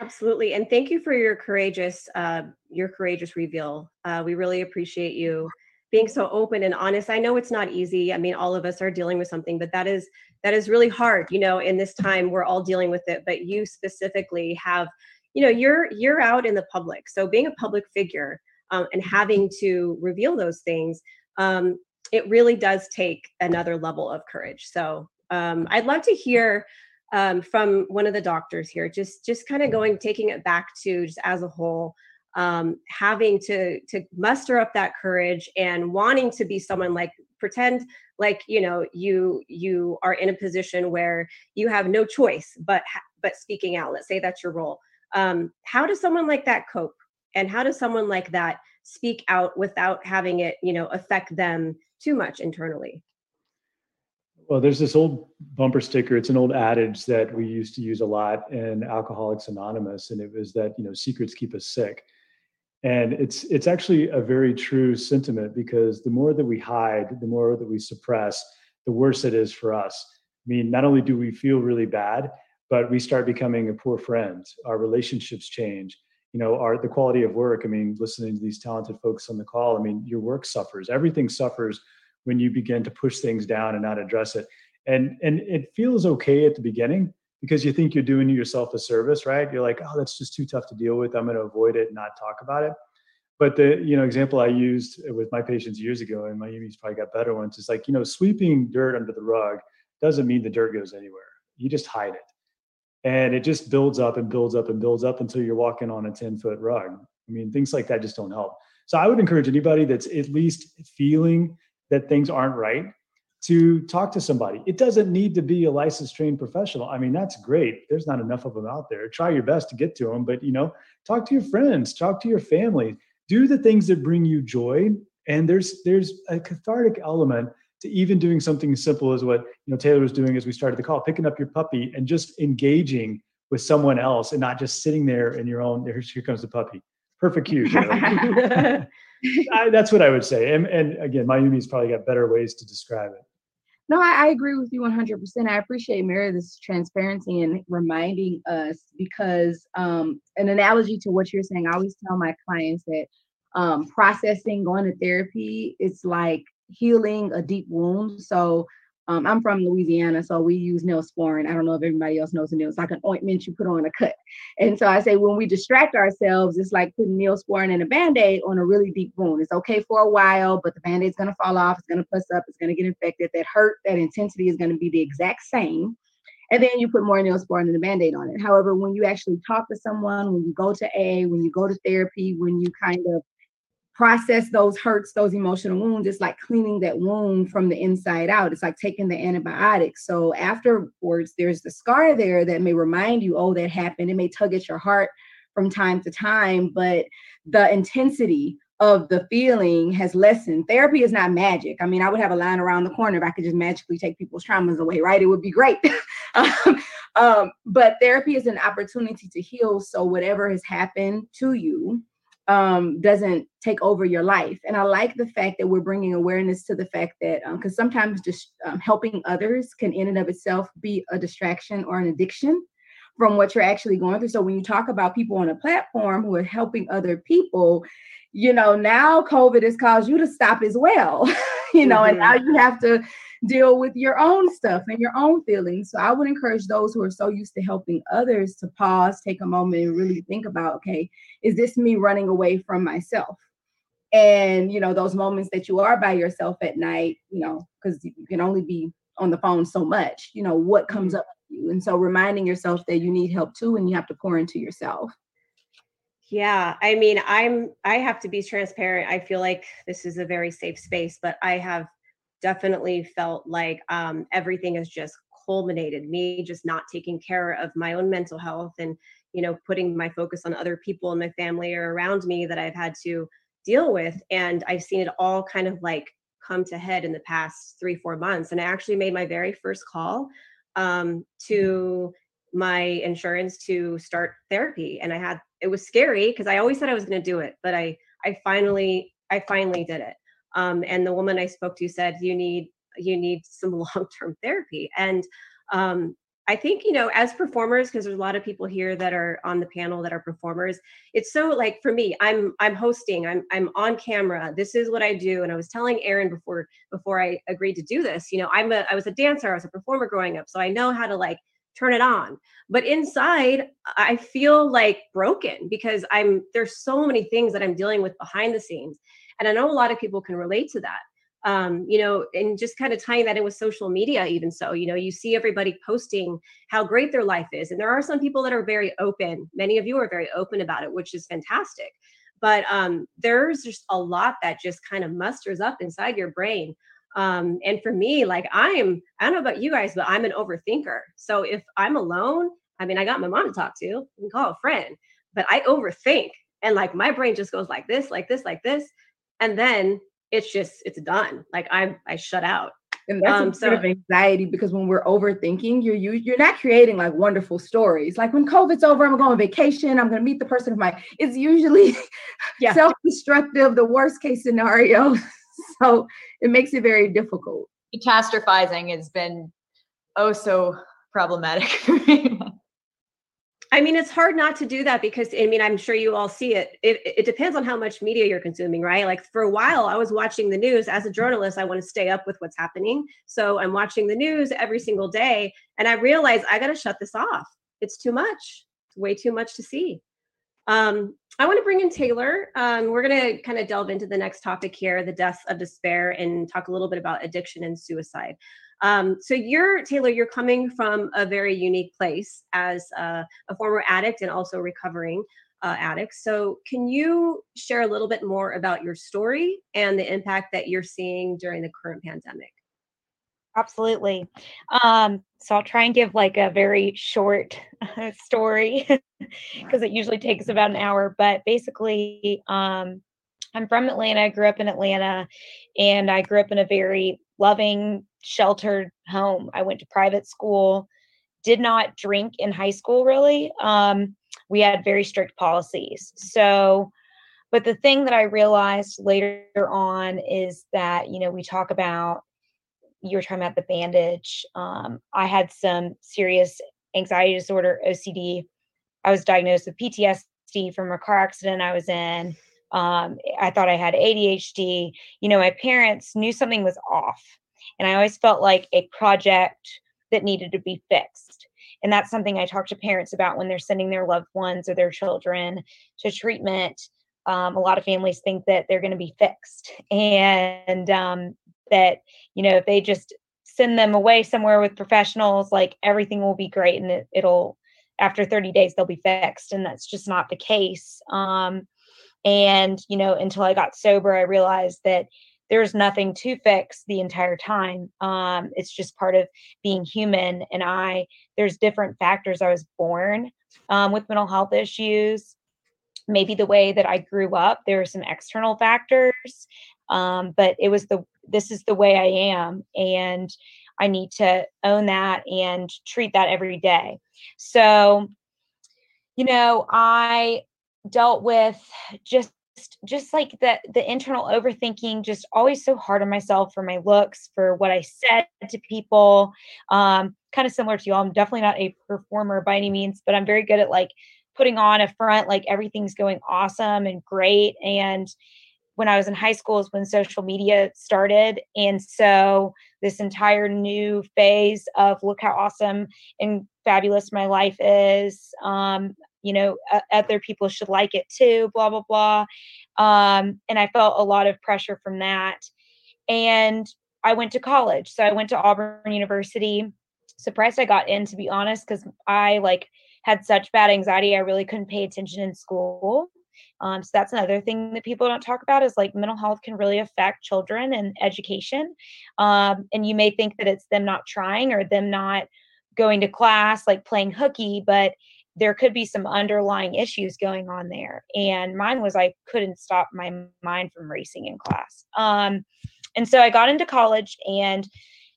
Absolutely, and thank you for your courageous, uh, your courageous reveal. Uh, we really appreciate you being so open and honest. I know it's not easy. I mean, all of us are dealing with something, but that is that is really hard. You know, in this time, we're all dealing with it. But you specifically have, you know, you're you're out in the public, so being a public figure um, and having to reveal those things, um, it really does take another level of courage. So um, I'd love to hear um, from one of the doctors here, just just kind of going, taking it back to just as a whole, um, having to to muster up that courage and wanting to be someone like pretend like you know you you are in a position where you have no choice but but speaking out. Let's say that's your role. Um, how does someone like that cope? And how does someone like that speak out without having it, you know, affect them too much internally? Well, there's this old bumper sticker. It's an old adage that we used to use a lot in Alcoholics Anonymous, and it was that you know secrets keep us sick. And it's it's actually a very true sentiment because the more that we hide, the more that we suppress, the worse it is for us. I mean, not only do we feel really bad, but we start becoming a poor friend. Our relationships change. You know, our the quality of work. I mean, listening to these talented folks on the call. I mean, your work suffers. Everything suffers when you begin to push things down and not address it. And and it feels okay at the beginning because you think you're doing yourself a service, right? You're like, oh, that's just too tough to deal with. I'm going to avoid it and not talk about it. But the you know example I used with my patients years ago, and my Mayumi's probably got better ones, is like you know sweeping dirt under the rug doesn't mean the dirt goes anywhere. You just hide it, and it just builds up and builds up and builds up until you're walking on a 10 foot rug. I mean, things like that just don't help. So I would encourage anybody that's at least feeling that things aren't right to talk to somebody. It doesn't need to be a licensed trained professional. I mean, that's great. There's not enough of them out there. Try your best to get to them, but you know, talk to your friends, talk to your family, do the things that bring you joy. And there's there's a cathartic element to even doing something as simple as what you know Taylor was doing as we started the call, picking up your puppy and just engaging with someone else and not just sitting there in your own. Here, here comes the puppy. Perfect cue. [laughs] [laughs] I, that's what I would say. And, and again, Mayumi's probably got better ways to describe it. No, I, I agree with you 100%. I appreciate Meredith's transparency and reminding us because um, an analogy to what you're saying, I always tell my clients that um, processing, going to therapy, it's like healing a deep wound. So um, I'm from Louisiana, so we use Neosporin. I don't know if everybody else knows the Neil. It's like an ointment you put on a cut. And so I say when we distract ourselves, it's like putting Neosporin and a band-aid on a really deep wound. It's okay for a while, but the band-aid's gonna fall off, it's gonna puss up, it's gonna get infected. That hurt, that intensity is gonna be the exact same. And then you put more Neosporin and a band-aid on it. However, when you actually talk to someone, when you go to A, when you go to therapy, when you kind of process those hurts, those emotional wounds. It's like cleaning that wound from the inside out. It's like taking the antibiotics. So afterwards, there's the scar there that may remind you, oh, that happened. It may tug at your heart from time to time, but the intensity of the feeling has lessened. Therapy is not magic. I mean, I would have a line around the corner if I could just magically take people's traumas away, right? It would be great. [laughs] um, um, but therapy is an opportunity to heal. So whatever has happened to you, um, doesn't take over your life. And I like the fact that we're bringing awareness to the fact that um, because um, sometimes just um, helping others can in and of itself be a distraction or an addiction from what you're actually going through. So when you talk about people on a platform who are helping other people, you know, now COVID has caused you to stop as well, [laughs] you know, mm-hmm. and now you have to deal with your own stuff and your own feelings. So I would encourage those who are so used to helping others to pause, take a moment, and really think about okay, is this me running away from myself? And you know, those moments that you are by yourself at night, you know, because you can only be on the phone so much, you know, what comes mm-hmm. up you. And so reminding yourself that you need help too, and you have to pour into yourself. Yeah, I mean, I'm I have to be transparent. I feel like this is a very safe space, but I have definitely felt like um, everything has just culminated me just not taking care of my own mental health and you know putting my focus on other people in my family or around me that i've had to deal with and i've seen it all kind of like come to head in the past three four months and i actually made my very first call um, to my insurance to start therapy and i had it was scary because i always said i was going to do it but i i finally i finally did it um, and the woman I spoke to said, "You need you need some [laughs] long term therapy." And um, I think, you know, as performers, because there's a lot of people here that are on the panel that are performers, it's so like for me, I'm I'm hosting, I'm I'm on camera. This is what I do. And I was telling Aaron before before I agreed to do this, you know, I'm a I was a dancer, I was a performer growing up. So I know how to like turn it on. But inside, I feel like broken because I'm there's so many things that I'm dealing with behind the scenes. And I know a lot of people can relate to that um, you know, and just kind of tying that in with social media, even so, you know, you see everybody posting how great their life is. And there are some people that are very open. Many of you are very open about it, which is fantastic. But um, there's just a lot that just kind of musters up inside your brain. Um, and for me, like I'm, I don't know about you guys, but I'm an overthinker. So if I'm alone, I mean, I got my mom to talk to, can call a friend, but I overthink. And like my brain just goes like this, like this, like this. And then it's just it's done. Like I I shut out. And that's um, a sort so, of anxiety because when we're overthinking, you're you, you're not creating like wonderful stories. Like when COVID's over, I'm going on vacation. I'm going to meet the person of my. It's usually [laughs] yeah. self-destructive, the worst case scenario. [laughs] so it makes it very difficult. Catastrophizing has been oh so problematic [laughs] for me. I mean, it's hard not to do that because I mean, I'm sure you all see it. it. It depends on how much media you're consuming, right? Like for a while, I was watching the news. As a journalist, I want to stay up with what's happening. So I'm watching the news every single day. And I realized I got to shut this off. It's too much. It's way too much to see. Um, I want to bring in Taylor. Um, we're going to kind of delve into the next topic here the deaths of despair and talk a little bit about addiction and suicide. Um, so you're Taylor, you're coming from a very unique place as a, a former addict and also recovering uh, addict. So can you share a little bit more about your story and the impact that you're seeing during the current pandemic? Absolutely. Um, so I'll try and give like a very short [laughs] story because it usually takes about an hour. But basically, um, I'm from Atlanta. I grew up in Atlanta and I grew up in a very loving, sheltered home. I went to private school, did not drink in high school really. Um, we had very strict policies. So, but the thing that I realized later on is that, you know, we talk about, you were talking about the bandage. Um, I had some serious anxiety disorder, OCD. I was diagnosed with PTSD from a car accident I was in. Um, I thought I had ADHD. You know, my parents knew something was off. And I always felt like a project that needed to be fixed. And that's something I talk to parents about when they're sending their loved ones or their children to treatment. Um, a lot of families think that they're going to be fixed and um, that, you know, if they just send them away somewhere with professionals, like everything will be great and it, it'll, after 30 days, they'll be fixed. And that's just not the case. Um, and, you know, until I got sober, I realized that there's nothing to fix the entire time. Um, it's just part of being human. And I, there's different factors. I was born um, with mental health issues. Maybe the way that I grew up, there were some external factors, um, but it was the, this is the way I am. And I need to own that and treat that every day. So, you know, I dealt with just just like the the internal overthinking just always so hard on myself for my looks for what i said to people um kind of similar to you i'm definitely not a performer by any means but i'm very good at like putting on a front like everything's going awesome and great and when i was in high school is when social media started and so this entire new phase of look how awesome and fabulous my life is um you know uh, other people should like it too blah blah blah um, and i felt a lot of pressure from that and i went to college so i went to auburn university surprised i got in to be honest because i like had such bad anxiety i really couldn't pay attention in school um, so that's another thing that people don't talk about is like mental health can really affect children and education um, and you may think that it's them not trying or them not going to class like playing hooky but there could be some underlying issues going on there. And mine was I couldn't stop my mind from racing in class. Um, and so I got into college and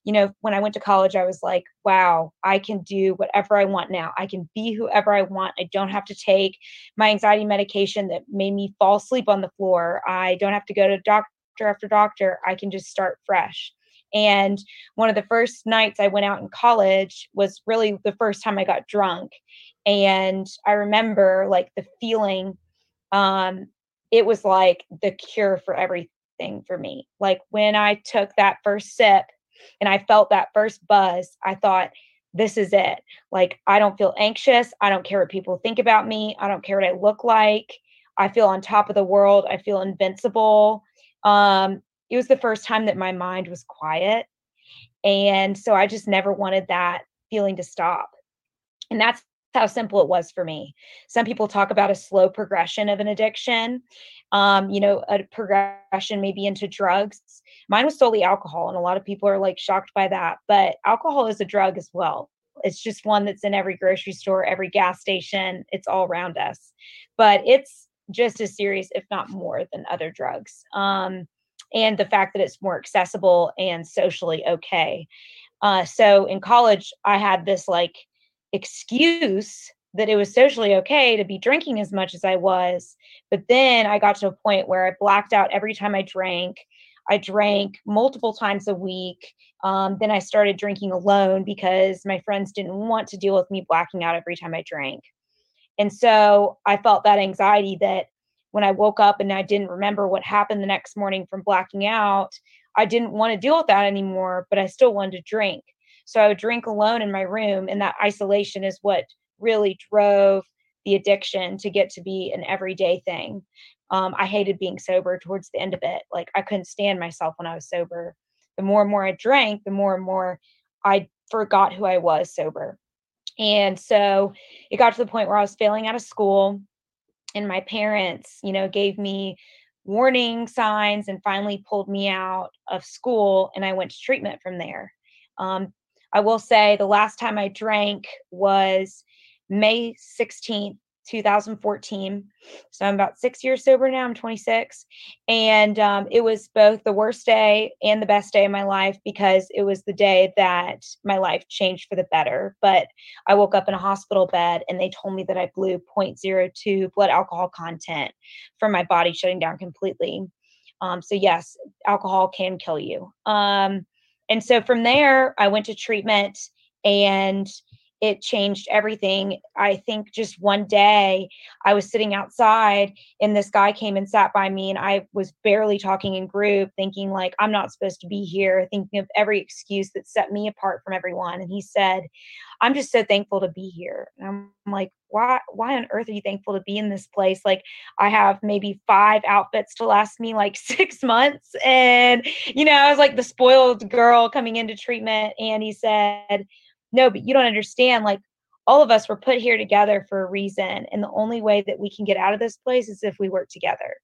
you know, when I went to college, I was like, wow, I can do whatever I want now. I can be whoever I want. I don't have to take my anxiety medication that made me fall asleep on the floor. I don't have to go to doctor after doctor. I can just start fresh. And one of the first nights I went out in college was really the first time I got drunk. And I remember like the feeling, um, it was like the cure for everything for me. Like when I took that first sip and I felt that first buzz, I thought, this is it. Like, I don't feel anxious. I don't care what people think about me. I don't care what I look like. I feel on top of the world. I feel invincible. Um, it was the first time that my mind was quiet. And so I just never wanted that feeling to stop. And that's how simple it was for me. Some people talk about a slow progression of an addiction, um, you know, a progression maybe into drugs. Mine was solely alcohol, and a lot of people are like shocked by that. But alcohol is a drug as well. It's just one that's in every grocery store, every gas station, it's all around us. But it's just as serious, if not more, than other drugs. Um, and the fact that it's more accessible and socially okay. Uh, so in college, I had this like excuse that it was socially okay to be drinking as much as I was. But then I got to a point where I blacked out every time I drank. I drank multiple times a week. Um, then I started drinking alone because my friends didn't want to deal with me blacking out every time I drank. And so I felt that anxiety that when I woke up and I didn't remember what happened the next morning from blacking out, I didn't want to deal with that anymore, but I still wanted to drink. So I would drink alone in my room, and that isolation is what really drove the addiction to get to be an everyday thing. Um, I hated being sober towards the end of it. Like I couldn't stand myself when I was sober. The more and more I drank, the more and more I forgot who I was sober. And so it got to the point where I was failing out of school and my parents, you know, gave me warning signs and finally pulled me out of school and I went to treatment from there. Um, I will say the last time I drank was May 16th, 2014. So I'm about six years sober now. I'm 26. And um, it was both the worst day and the best day of my life because it was the day that my life changed for the better. But I woke up in a hospital bed and they told me that I blew 0.02 blood alcohol content from my body shutting down completely. Um, so, yes, alcohol can kill you. Um, and so from there, I went to treatment and it changed everything. I think just one day I was sitting outside and this guy came and sat by me and I was barely talking in group thinking like I'm not supposed to be here, thinking of every excuse that set me apart from everyone and he said, "I'm just so thankful to be here." And I'm like, "Why why on earth are you thankful to be in this place? Like I have maybe 5 outfits to last me like [laughs] 6 months." And you know, I was like the spoiled girl coming into treatment and he said, no, but you don't understand. Like all of us were put here together for a reason. And the only way that we can get out of this place is if we work together.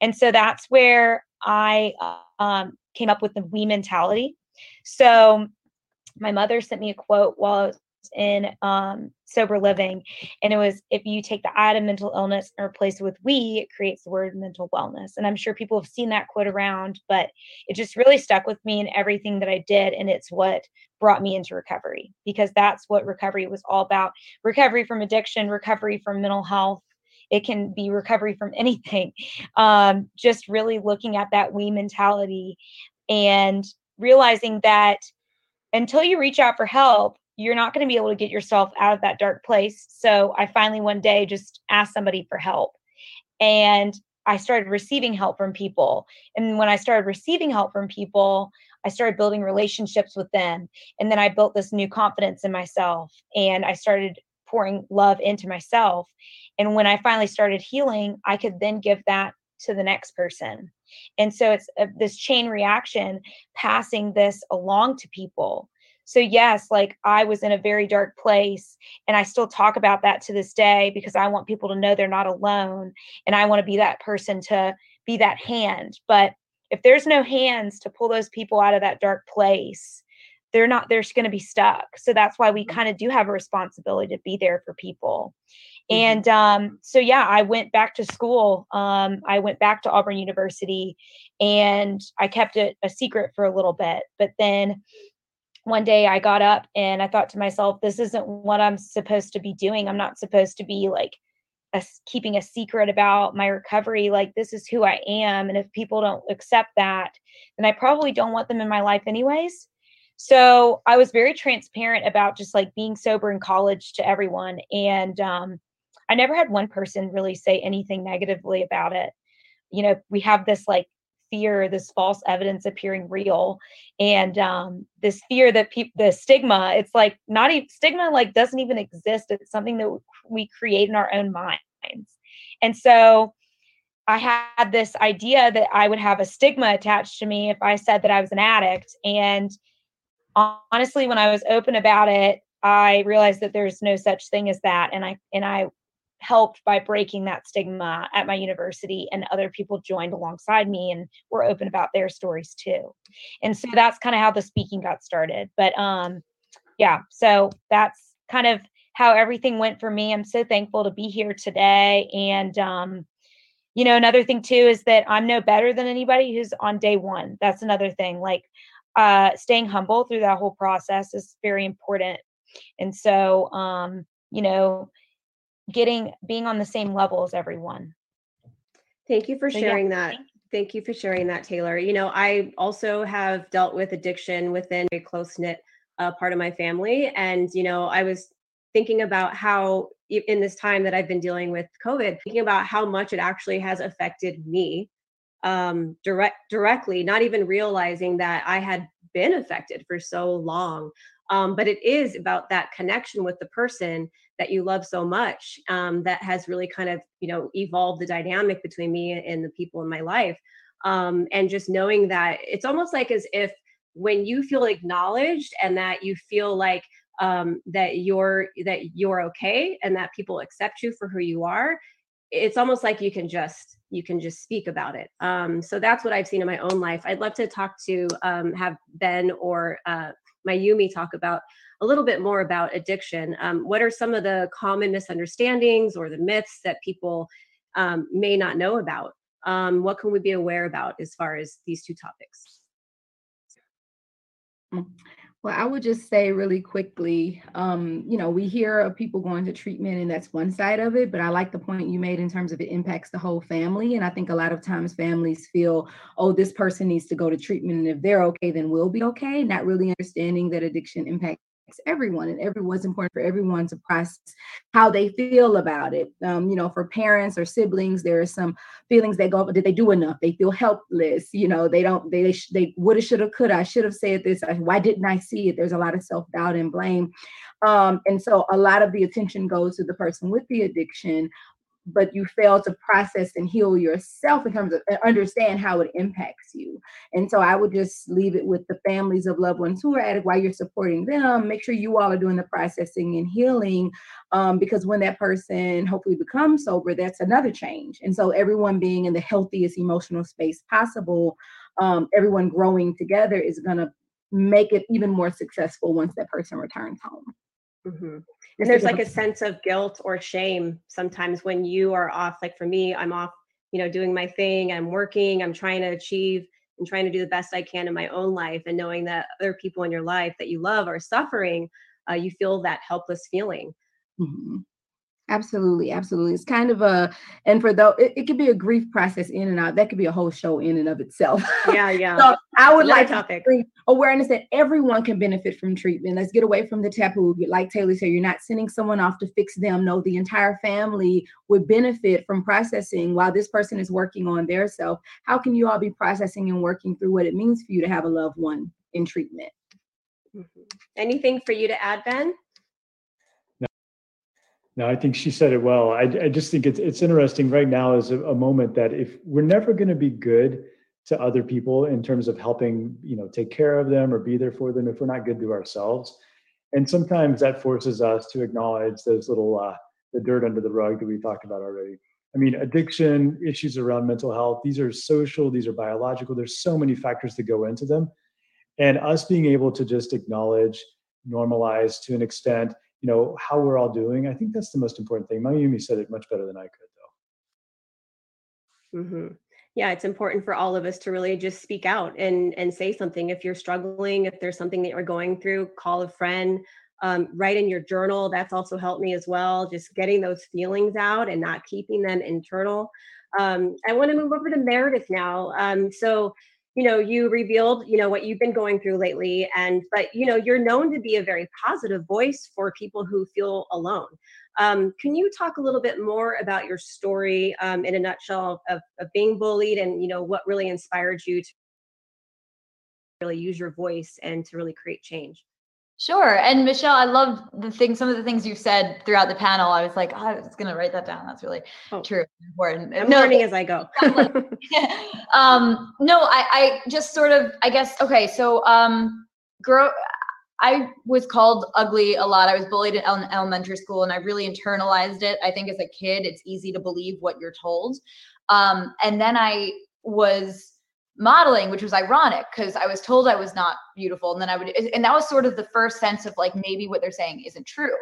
And so that's where I um, came up with the we mentality. So my mother sent me a quote while I was in um, sober living. And it was if you take the item mental illness and replace it with we, it creates the word mental wellness. And I'm sure people have seen that quote around, but it just really stuck with me in everything that I did. And it's what brought me into recovery because that's what recovery was all about recovery from addiction, recovery from mental health. It can be recovery from anything. [laughs] Um, just really looking at that we mentality and realizing that until you reach out for help, you're not going to be able to get yourself out of that dark place. So I finally one day just asked somebody for help. And I started receiving help from people. And when I started receiving help from people, I started building relationships with them. And then I built this new confidence in myself and I started pouring love into myself. And when I finally started healing, I could then give that to the next person. And so it's a, this chain reaction passing this along to people so yes like i was in a very dark place and i still talk about that to this day because i want people to know they're not alone and i want to be that person to be that hand but if there's no hands to pull those people out of that dark place they're not they're going to be stuck so that's why we mm-hmm. kind of do have a responsibility to be there for people mm-hmm. and um, so yeah i went back to school um, i went back to auburn university and i kept it a secret for a little bit but then one day I got up and I thought to myself, this isn't what I'm supposed to be doing. I'm not supposed to be like a, keeping a secret about my recovery. Like, this is who I am. And if people don't accept that, then I probably don't want them in my life, anyways. So I was very transparent about just like being sober in college to everyone. And um, I never had one person really say anything negatively about it. You know, we have this like fear, this false evidence appearing real, and um, this fear that people, the stigma, it's like not even stigma, like doesn't even exist. It's something that we create in our own minds. And so I had this idea that I would have a stigma attached to me if I said that I was an addict. And honestly, when I was open about it, I realized that there's no such thing as that. And I and I helped by breaking that stigma at my university and other people joined alongside me and were open about their stories too. And so that's kind of how the speaking got started but um yeah so that's kind of how everything went for me. I'm so thankful to be here today and um you know another thing too is that i'm no better than anybody who's on day one. That's another thing like uh staying humble through that whole process is very important. And so um you know getting being on the same level as everyone. Thank you for sharing yeah. that. Thank you for sharing that, Taylor. You know, I also have dealt with addiction within a close knit uh, part of my family. And, you know, I was thinking about how, in this time that I've been dealing with COVID, thinking about how much it actually has affected me um, direct, directly, not even realizing that I had been affected for so long. Um, but it is about that connection with the person that you love so much um, that has really kind of you know evolved the dynamic between me and the people in my life. Um, and just knowing that it's almost like as if when you feel acknowledged and that you feel like um, that you're that you're okay and that people accept you for who you are it's almost like you can just you can just speak about it. Um, so that's what i've seen in my own life. I'd love to talk to um, have ben or uh, mayumi talk about a little bit more about addiction. Um, what are some of the common misunderstandings or the myths that people um, may not know about? Um, what can we be aware about as far as these two topics? Mm. Well, I would just say really quickly, um, you know, we hear of people going to treatment, and that's one side of it. But I like the point you made in terms of it impacts the whole family. And I think a lot of times families feel, oh, this person needs to go to treatment, and if they're okay, then we'll be okay. Not really understanding that addiction impacts everyone and everyone's important for everyone to process how they feel about it. Um, you know for parents or siblings there are some feelings that go did they do enough. They feel helpless you know they don't they they woulda shoulda coulda i should have said this why didn't i see it? There's a lot of self-doubt and blame. Um, and so a lot of the attention goes to the person with the addiction but you fail to process and heal yourself in terms of understand how it impacts you. And so I would just leave it with the families of loved ones who are at it while you're supporting them. Make sure you all are doing the processing and healing um, because when that person hopefully becomes sober, that's another change. And so everyone being in the healthiest emotional space possible, um, everyone growing together is going to make it even more successful once that person returns home. Mm-hmm and there's like a sense of guilt or shame sometimes when you are off like for me i'm off you know doing my thing i'm working i'm trying to achieve and trying to do the best i can in my own life and knowing that other people in your life that you love are suffering uh, you feel that helpless feeling mm-hmm. Absolutely, absolutely. It's kind of a, and for though it, it could be a grief process in and out. That could be a whole show in and of itself. Yeah, [laughs] yeah. so I would like topic. awareness that everyone can benefit from treatment. Let's get away from the taboo. Like Taylor said, you're not sending someone off to fix them. No, the entire family would benefit from processing while this person is working on their self. How can you all be processing and working through what it means for you to have a loved one in treatment? Mm-hmm. Anything for you to add, Ben? No, I think she said it well. I, I just think it's it's interesting right now is a, a moment that if we're never going to be good to other people in terms of helping, you know, take care of them or be there for them, if we're not good to ourselves, and sometimes that forces us to acknowledge those little uh, the dirt under the rug that we talked about already. I mean, addiction, issues around mental health, these are social, these are biological. There's so many factors that go into them, and us being able to just acknowledge, normalize to an extent you know how we're all doing i think that's the most important thing mayumi said it much better than i could though mm-hmm. yeah it's important for all of us to really just speak out and and say something if you're struggling if there's something that you're going through call a friend um, write in your journal. That's also helped me as well. Just getting those feelings out and not keeping them internal. Um, I want to move over to Meredith now. Um, so, you know, you revealed, you know, what you've been going through lately, and but you know, you're known to be a very positive voice for people who feel alone. Um, can you talk a little bit more about your story um, in a nutshell of, of being bullied, and you know, what really inspired you to really use your voice and to really create change? Sure. And Michelle, I love the thing, some of the things you've said throughout the panel. I was like, oh, I was going to write that down. That's really oh. true. Important. I'm no, learning as I go. [laughs] um, no, I, I just sort of, I guess, okay. So, um, grow, I was called ugly a lot. I was bullied in elementary school and I really internalized it. I think as a kid, it's easy to believe what you're told. Um, and then I was modeling, which was ironic because I was told I was not beautiful. And then I would, and that was sort of the first sense of like maybe what they're saying isn't true.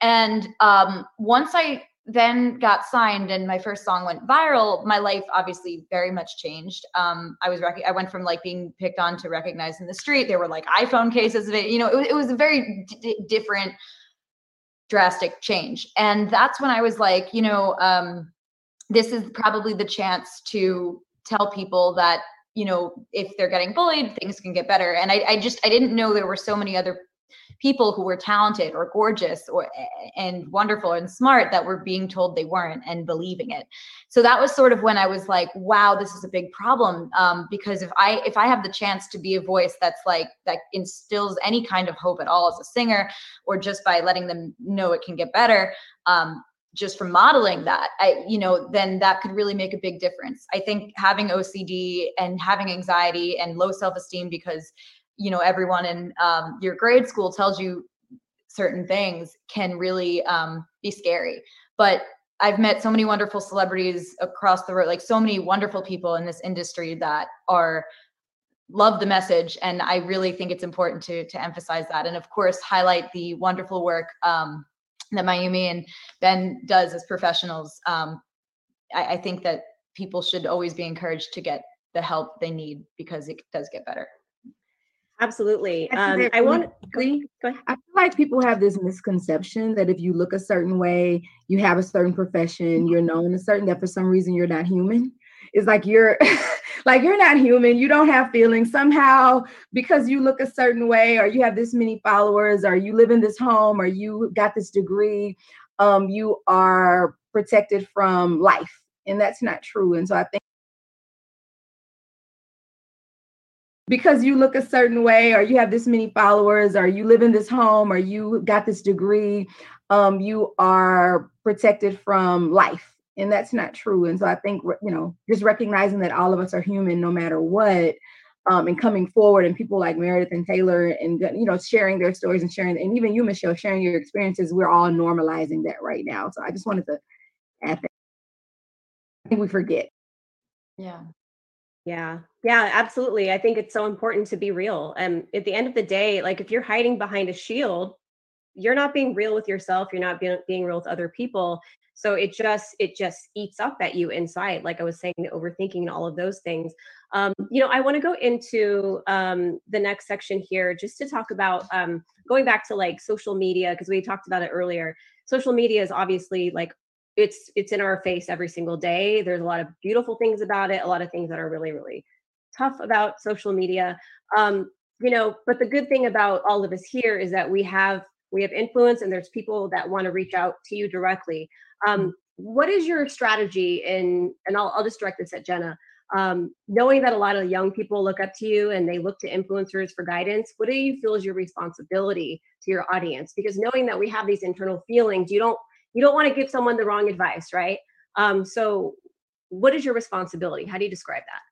And um, once I then got signed and my first song went viral, my life obviously very much changed. Um, I was rec- I went from like being picked on to recognized in the street. There were like iPhone cases of it. You know, it, it was a very d- different, drastic change. And that's when I was like, you know, um, this is probably the chance to tell people that you know, if they're getting bullied, things can get better. And I, I just I didn't know there were so many other people who were talented or gorgeous or and wonderful and smart that were being told they weren't and believing it so that was sort of when i was like wow this is a big problem um, because if i if i have the chance to be a voice that's like that instills any kind of hope at all as a singer or just by letting them know it can get better um, just from modeling that i you know then that could really make a big difference. I think having ocd and having anxiety and low self-esteem because you know everyone in um, your grade school tells you certain things can really um, be scary. But i've met so many wonderful celebrities across the road like so many wonderful people in this industry that are love the message and i really think it's important to to emphasize that and of course highlight the wonderful work um, that Mayumi and Ben does as professionals, um, I, I think that people should always be encouraged to get the help they need because it does get better. Absolutely. Um, I want. Go ahead. I feel like people have this misconception that if you look a certain way, you have a certain profession, you're known a certain that for some reason you're not human. It's like you're [laughs] like you're not human. You don't have feelings. Somehow because you look a certain way or you have this many followers or you live in this home or you got this degree um, you are protected from life and that's not true. And so i think because you look a certain way or you have this many followers or you live in this home or you got this degree um, you are protected from life and that's not true and so i think you know just recognizing that all of us are human no matter what um, and coming forward and people like meredith and taylor and you know sharing their stories and sharing and even you michelle sharing your experiences we're all normalizing that right now so i just wanted to add that. I think we forget. Yeah. Yeah. Yeah absolutely i think it's so important to be real and at the end of the day like if you're hiding behind a shield you're not being real with yourself you're not being, being real with other people. So it just it just eats up at you inside like i was saying the overthinking and all of those things. Um, you know i want to go into um, the next section here just to talk about um, going back to like social media because we talked about it earlier. Social media is obviously like it's it's in our face every single day. There's a lot of beautiful things about it a lot of things that are really really tough about social media. Um, you know but the good thing about all of us here is that we have we have influence and there's people that want to reach out to you directly um, mm. what is your strategy in, and I'll, I'll just direct this at Jenna, um, knowing that a lot of young people look up to you and they look to influencers for guidance, what do you feel is your responsibility to your audience? Because knowing that we have these internal feelings, you don't you don't want to give someone the wrong advice, right? Um, so what is your responsibility? How do you describe that?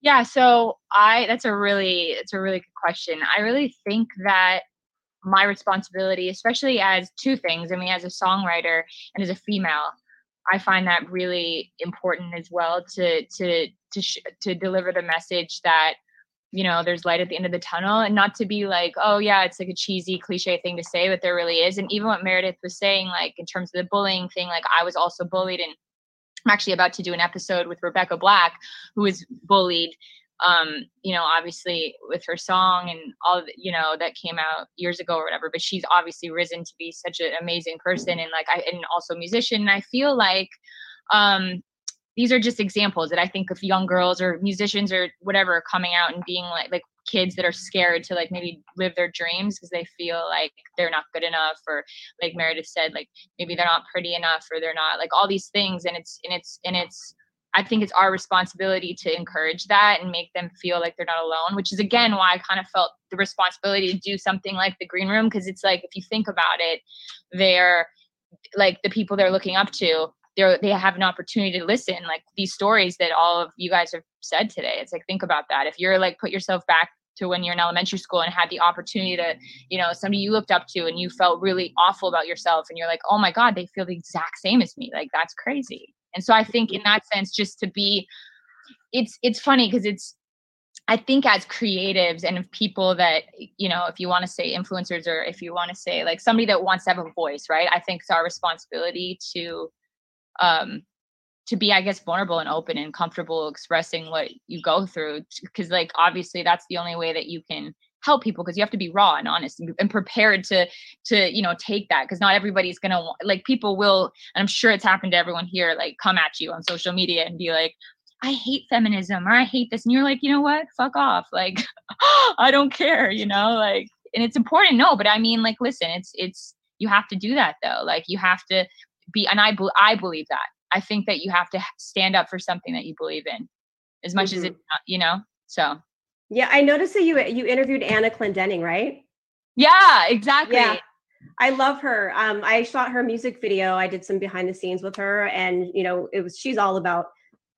Yeah, so I that's a really it's a really good question. I really think that my responsibility, especially as two things. I mean, as a songwriter and as a female, I find that really important as well to to to sh- to deliver the message that you know there's light at the end of the tunnel and not to be like oh yeah it's like a cheesy cliche thing to say but there really is and even what meredith was saying like in terms of the bullying thing like i was also bullied and i'm actually about to do an episode with rebecca black who was bullied um, you know, obviously with her song and all, the, you know, that came out years ago or whatever. But she's obviously risen to be such an amazing person and like I and also musician. And I feel like um, these are just examples that I think of young girls or musicians or whatever coming out and being like like kids that are scared to like maybe live their dreams because they feel like they're not good enough or like Meredith said like maybe they're not pretty enough or they're not like all these things and it's and it's and it's I think it's our responsibility to encourage that and make them feel like they're not alone, which is again why I kind of felt the responsibility to do something like the green room because it's like if you think about it, they're like the people they're looking up to they're, they have an opportunity to listen like these stories that all of you guys have said today. It's like think about that. If you're like put yourself back to when you're in elementary school and had the opportunity to you know somebody you looked up to and you felt really awful about yourself and you're like oh my god they feel the exact same as me. Like that's crazy and so i think in that sense just to be it's it's funny because it's I think as creatives and people that, you know, if you want to say influencers or if you want to say like somebody that wants to have a voice, right? I think it's our responsibility to um to be i guess vulnerable and open and comfortable expressing what you go through because like obviously that's the only way that you can help people because you have to be raw and honest and, and prepared to to you know take that because not everybody's gonna like people will and i'm sure it's happened to everyone here like come at you on social media and be like I hate feminism or I hate this. And you're like, you know what? Fuck off. Like, [laughs] I don't care, you know, like, and it's important. No, but I mean, like, listen, it's, it's, you have to do that though. Like, you have to be and i i believe that i think that you have to stand up for something that you believe in as much mm-hmm. as it you know so yeah i noticed that you you interviewed anna clendening right yeah exactly yeah I love her. Um, I shot her music video. I did some behind the scenes with her, and you know, it was she's all about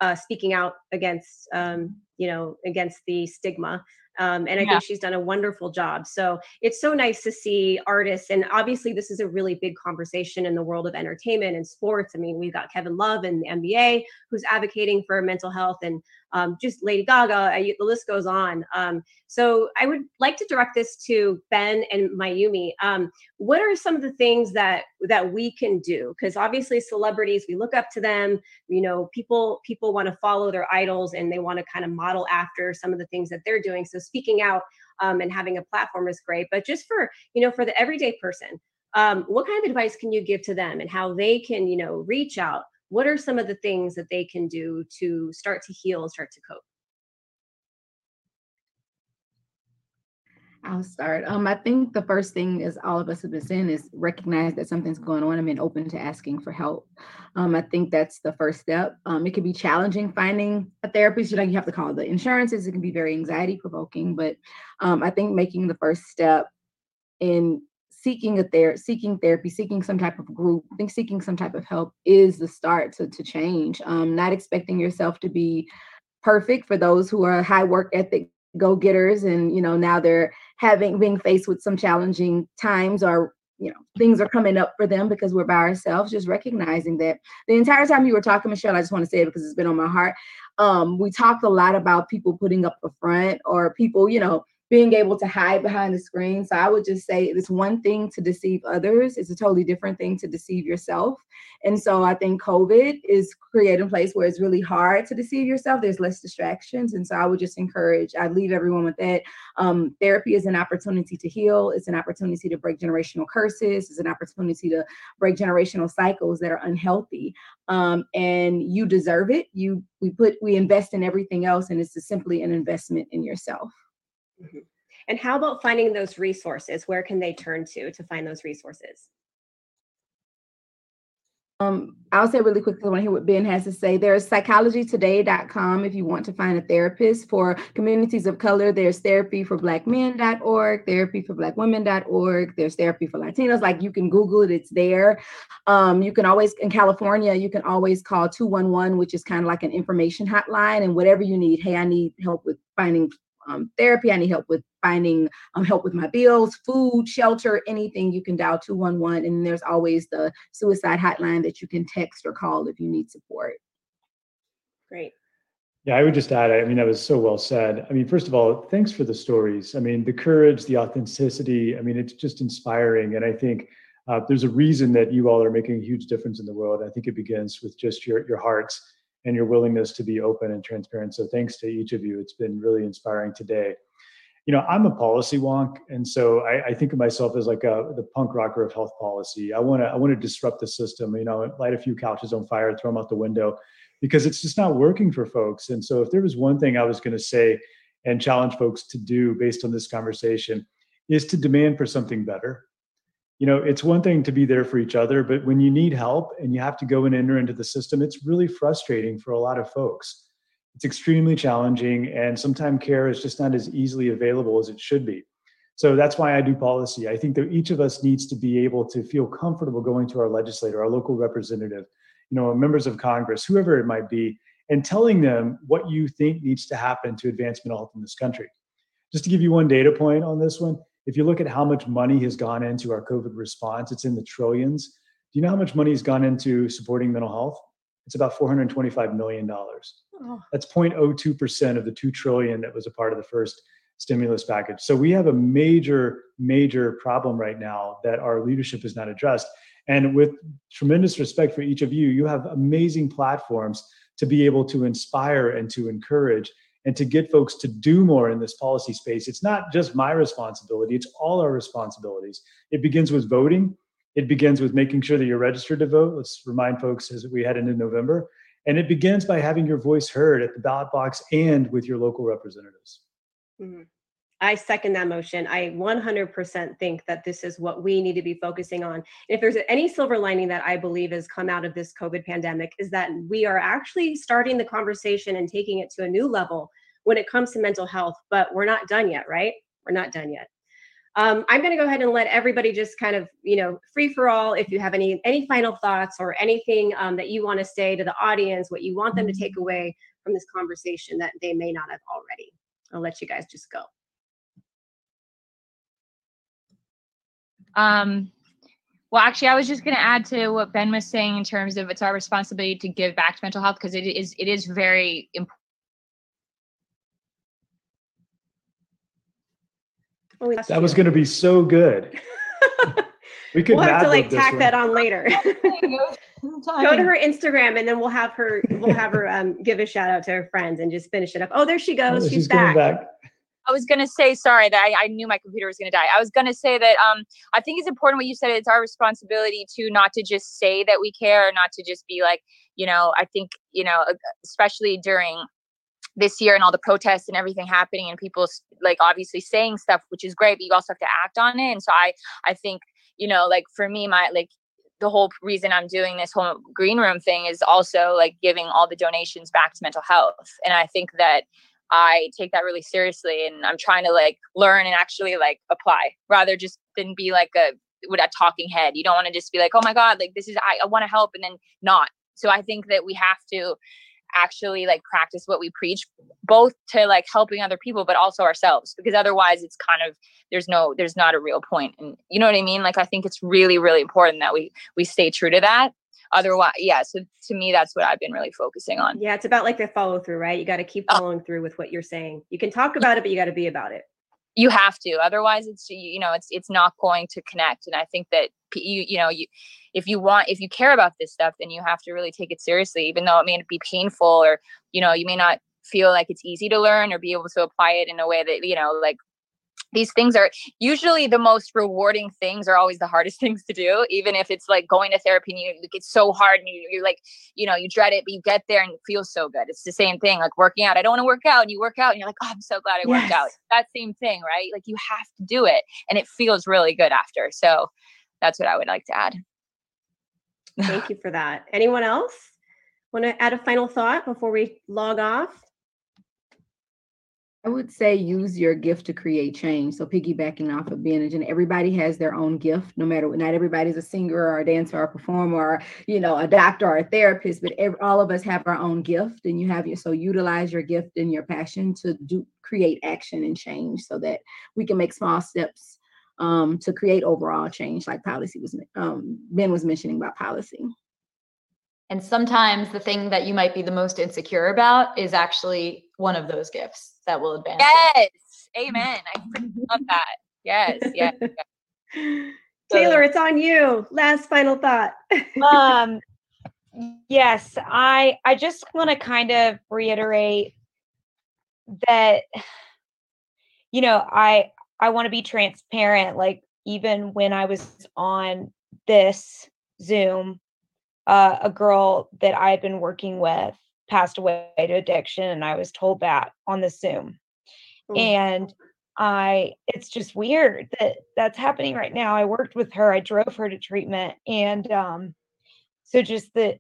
uh, speaking out against, um, you know, against the stigma um, and I yeah. think she's done a wonderful job. So it's so nice to see artists. And obviously, this is a really big conversation in the world of entertainment and sports. I mean, we've got Kevin Love and the NBA who's advocating for mental health, and um, just Lady Gaga. I, the list goes on. Um, so I would like to direct this to Ben and Mayumi. Um, what are some of the things that that we can do? Because obviously, celebrities, we look up to them. You know, people people want to follow their idols and they want to kind of model after some of the things that they're doing. So speaking out um, and having a platform is great. But just for you know, for the everyday person, um, what kind of advice can you give to them and how they can you know reach out? What are some of the things that they can do to start to heal and start to cope? I'll start. Um, I think the first thing, as all of us have been saying, is recognize that something's going on and being open to asking for help. Um, I think that's the first step. Um, it can be challenging finding a therapist. You know, you have to call the insurances. It can be very anxiety provoking, but um, I think making the first step in seeking a ther- seeking therapy, seeking some type of group, I think seeking some type of help is the start to to change. Um, not expecting yourself to be perfect for those who are high work ethic go-getters and you know now they're having being faced with some challenging times or you know things are coming up for them because we're by ourselves just recognizing that the entire time you were talking michelle i just want to say it because it's been on my heart um, we talked a lot about people putting up a front or people you know being able to hide behind the screen. So I would just say it's one thing to deceive others, it's a totally different thing to deceive yourself. And so I think COVID is creating a place where it's really hard to deceive yourself. There's less distractions. And so I would just encourage, I leave everyone with that. Um, therapy is an opportunity to heal, it's an opportunity to break generational curses, it's an opportunity to break generational cycles that are unhealthy. Um, and you deserve it. You we put we invest in everything else, and it's simply an investment in yourself. Mm-hmm. And how about finding those resources? Where can they turn to to find those resources? Um, I'll say really quickly, I want to hear what Ben has to say. There's psychologytoday.com if you want to find a therapist for communities of color. There's therapy for therapy for. There's therapy for Latinos. Like you can Google it, it's there. Um, you can always, in California, you can always call 211, which is kind of like an information hotline and whatever you need. Hey, I need help with finding um, therapy. I need help with finding um, help with my bills, food, shelter, anything. You can dial 211. And there's always the suicide hotline that you can text or call if you need support. Great. Yeah, I would just add, I mean, that was so well said. I mean, first of all, thanks for the stories. I mean, the courage, the authenticity. I mean, it's just inspiring. And I think uh, there's a reason that you all are making a huge difference in the world. I think it begins with just your, your hearts and your willingness to be open and transparent. So thanks to each of you. It's been really inspiring today. You know, I'm a policy wonk, and so I, I think of myself as like a the punk rocker of health policy. I want to I want to disrupt the system. You know, light a few couches on fire, throw them out the window, because it's just not working for folks. And so, if there was one thing I was going to say and challenge folks to do based on this conversation, is to demand for something better you know it's one thing to be there for each other but when you need help and you have to go and enter into the system it's really frustrating for a lot of folks. It's extremely challenging and sometimes care is just not as easily available as it should be. So that's why i do policy. I think that each of us needs to be able to feel comfortable going to our legislator our local representative you know members of congress whoever it might be and telling them what you think needs to happen to advance mental health in this country. Just to give you one data point on this one if you look at how much money has gone into our COVID response, it's in the trillions. Do you know how much money has gone into supporting mental health? It's about $425 million. Oh. That's 0.02% of the 2 trillion that was a part of the first stimulus package. So we have a major, major problem right now that our leadership has not addressed. And with tremendous respect for each of you, you have amazing platforms to be able to inspire and to encourage and to get folks to do more in this policy space. It's not just my responsibility, it's all our responsibilities. It begins with voting, it begins with making sure that you're registered to vote. Let's remind folks as we head into November. And it begins by having your voice heard at the ballot box and with your local representatives. Mm-hmm. I second that motion. I 100% think that this is what we need to be focusing on. If there's any silver lining that I believe has come out of this COVID pandemic, is that we are actually starting the conversation and taking it to a new level when it comes to mental health, but we're not done yet, right? We're not done yet. Um, I'm going to go ahead and let everybody just kind of, you know, free for all. If you have any any final thoughts or anything um, that you want to say to the audience, what you want them to take away from this conversation that they may not have already, I'll let you guys just go. Um, well, actually, I was just going to add to what Ben was saying in terms of it's our responsibility to give back to mental health because it is it is very important. Oh, that was going to be so good. [laughs] we could we'll have to like tack that on later. [laughs] Go to her Instagram and then we'll have her we'll have her um, give a shout out to her friends and just finish it up. Oh, there she goes. Oh, she's, she's back. back. I was gonna say sorry that I, I knew my computer was gonna die. I was gonna say that um I think it's important what you said. It's our responsibility to not to just say that we care, not to just be like you know. I think you know, especially during this year and all the protests and everything happening and people like obviously saying stuff which is great but you also have to act on it and so i i think you know like for me my like the whole reason i'm doing this whole green room thing is also like giving all the donations back to mental health and i think that I take that really seriously and I'm trying to like learn and actually like apply rather just than be like a with a talking head. You don't want to just be like, oh my God, like this is I, I want to help and then not. So I think that we have to actually like practice what we preach both to like helping other people but also ourselves because otherwise it's kind of there's no there's not a real point and you know what i mean like i think it's really really important that we we stay true to that otherwise yeah so to me that's what i've been really focusing on. Yeah it's about like the follow through right? You got to keep oh. following through with what you're saying. You can talk about it but you got to be about it. You have to otherwise it's you know it's it's not going to connect and i think that you you know you if you want if you care about this stuff then you have to really take it seriously even though it may be painful or you know you may not feel like it's easy to learn or be able to apply it in a way that you know like these things are usually the most rewarding things are always the hardest [laughs] things to do even if it's like going to therapy and you it's so hard and you, you're like you know you dread it but you get there and it feels so good. It's the same thing like working out. I don't want to work out and you work out and you're like oh i'm so glad i yes. worked out. That same thing right? Like you have to do it and it feels really good after so that's what i would like to add. Thank you for that. Anyone else want to add a final thought before we log off I would say use your gift to create change. So piggybacking off of Ben and everybody has their own gift. No matter what, not everybody's a singer or a dancer or a performer, or, you know, a doctor or a therapist, but every, all of us have our own gift, and you have your so utilize your gift and your passion to do create action and change, so that we can make small steps um, to create overall change, like policy was um, Ben was mentioning about policy. And sometimes the thing that you might be the most insecure about is actually one of those gifts that will advance. Yes. It. Amen. I [laughs] love that. Yes. Yes. Taylor, it's on you. Last final thought. [laughs] um yes, I I just want to kind of reiterate that you know, I I want to be transparent like even when I was on this Zoom uh, a girl that I had been working with passed away to addiction and I was told that on the Zoom. Oh. And I it's just weird that that's happening right now. I worked with her, I drove her to treatment and um so just that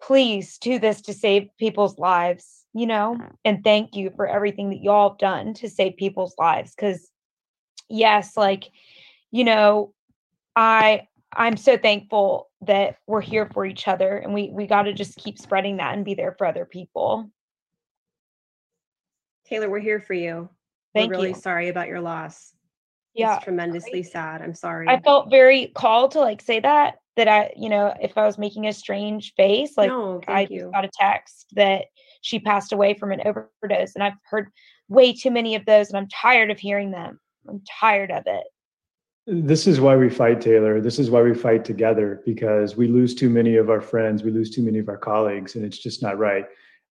please do this to save people's lives, you know? And thank you for everything that y'all have done to save people's lives cuz yes, like you know, I I'm so thankful that we're here for each other and we we got to just keep spreading that and be there for other people. Taylor, we're here for you. Thank we're really you. sorry about your loss. Yeah. It's tremendously sad. I'm sorry. I felt very called to like say that that I, you know, if I was making a strange face, like no, I you. got a text that she passed away from an overdose and I've heard way too many of those and I'm tired of hearing them. I'm tired of it. This is why we fight, Taylor. This is why we fight together because we lose too many of our friends, we lose too many of our colleagues, and it's just not right.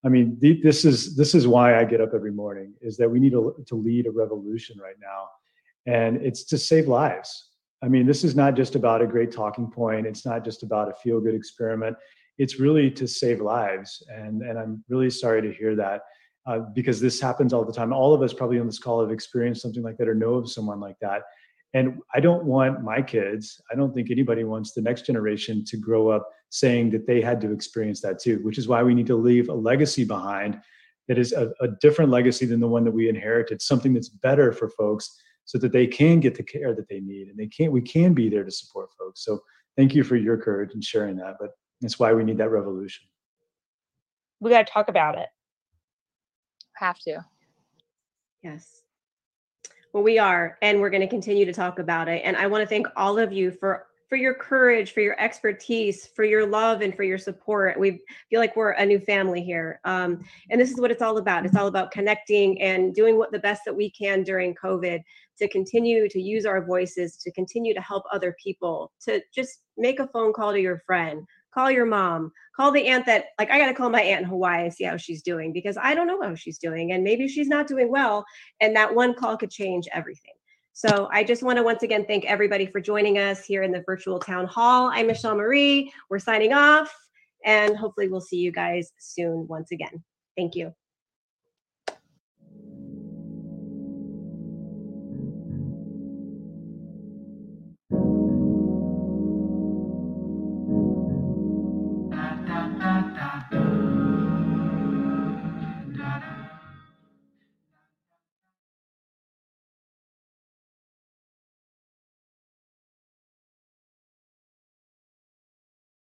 I mean, the, this is this is why I get up every morning. Is that we need to, to lead a revolution right now, and it's to save lives. I mean, this is not just about a great talking point. It's not just about a feel good experiment. It's really to save lives, and and I'm really sorry to hear that. Uh, because this happens all the time. All of us probably on this call have experienced something like that or know of someone like that and I don't want my kids, I don't think anybody wants the next generation to grow up saying that they had to experience that too, which is why we need to leave a legacy behind that is a, a different legacy than the one that we inherited, something that's better for folks so that they can get the care that they need and they can we can be there to support folks. So thank you for your courage and sharing that. But that's why we need that revolution. We got to talk about it. Have to. Yes. Well, we are, and we're going to continue to talk about it. And I want to thank all of you for for your courage, for your expertise, for your love, and for your support. We feel like we're a new family here, um, and this is what it's all about. It's all about connecting and doing what the best that we can during COVID to continue to use our voices, to continue to help other people, to just make a phone call to your friend, call your mom, call the aunt that like I got to call my aunt in Hawaii and see how she's doing because I don't know how she's doing and maybe she's not doing well and that one call could change everything. So I just want to once again thank everybody for joining us here in the virtual town hall. I'm Michelle Marie. We're signing off and hopefully we'll see you guys soon once again. Thank you.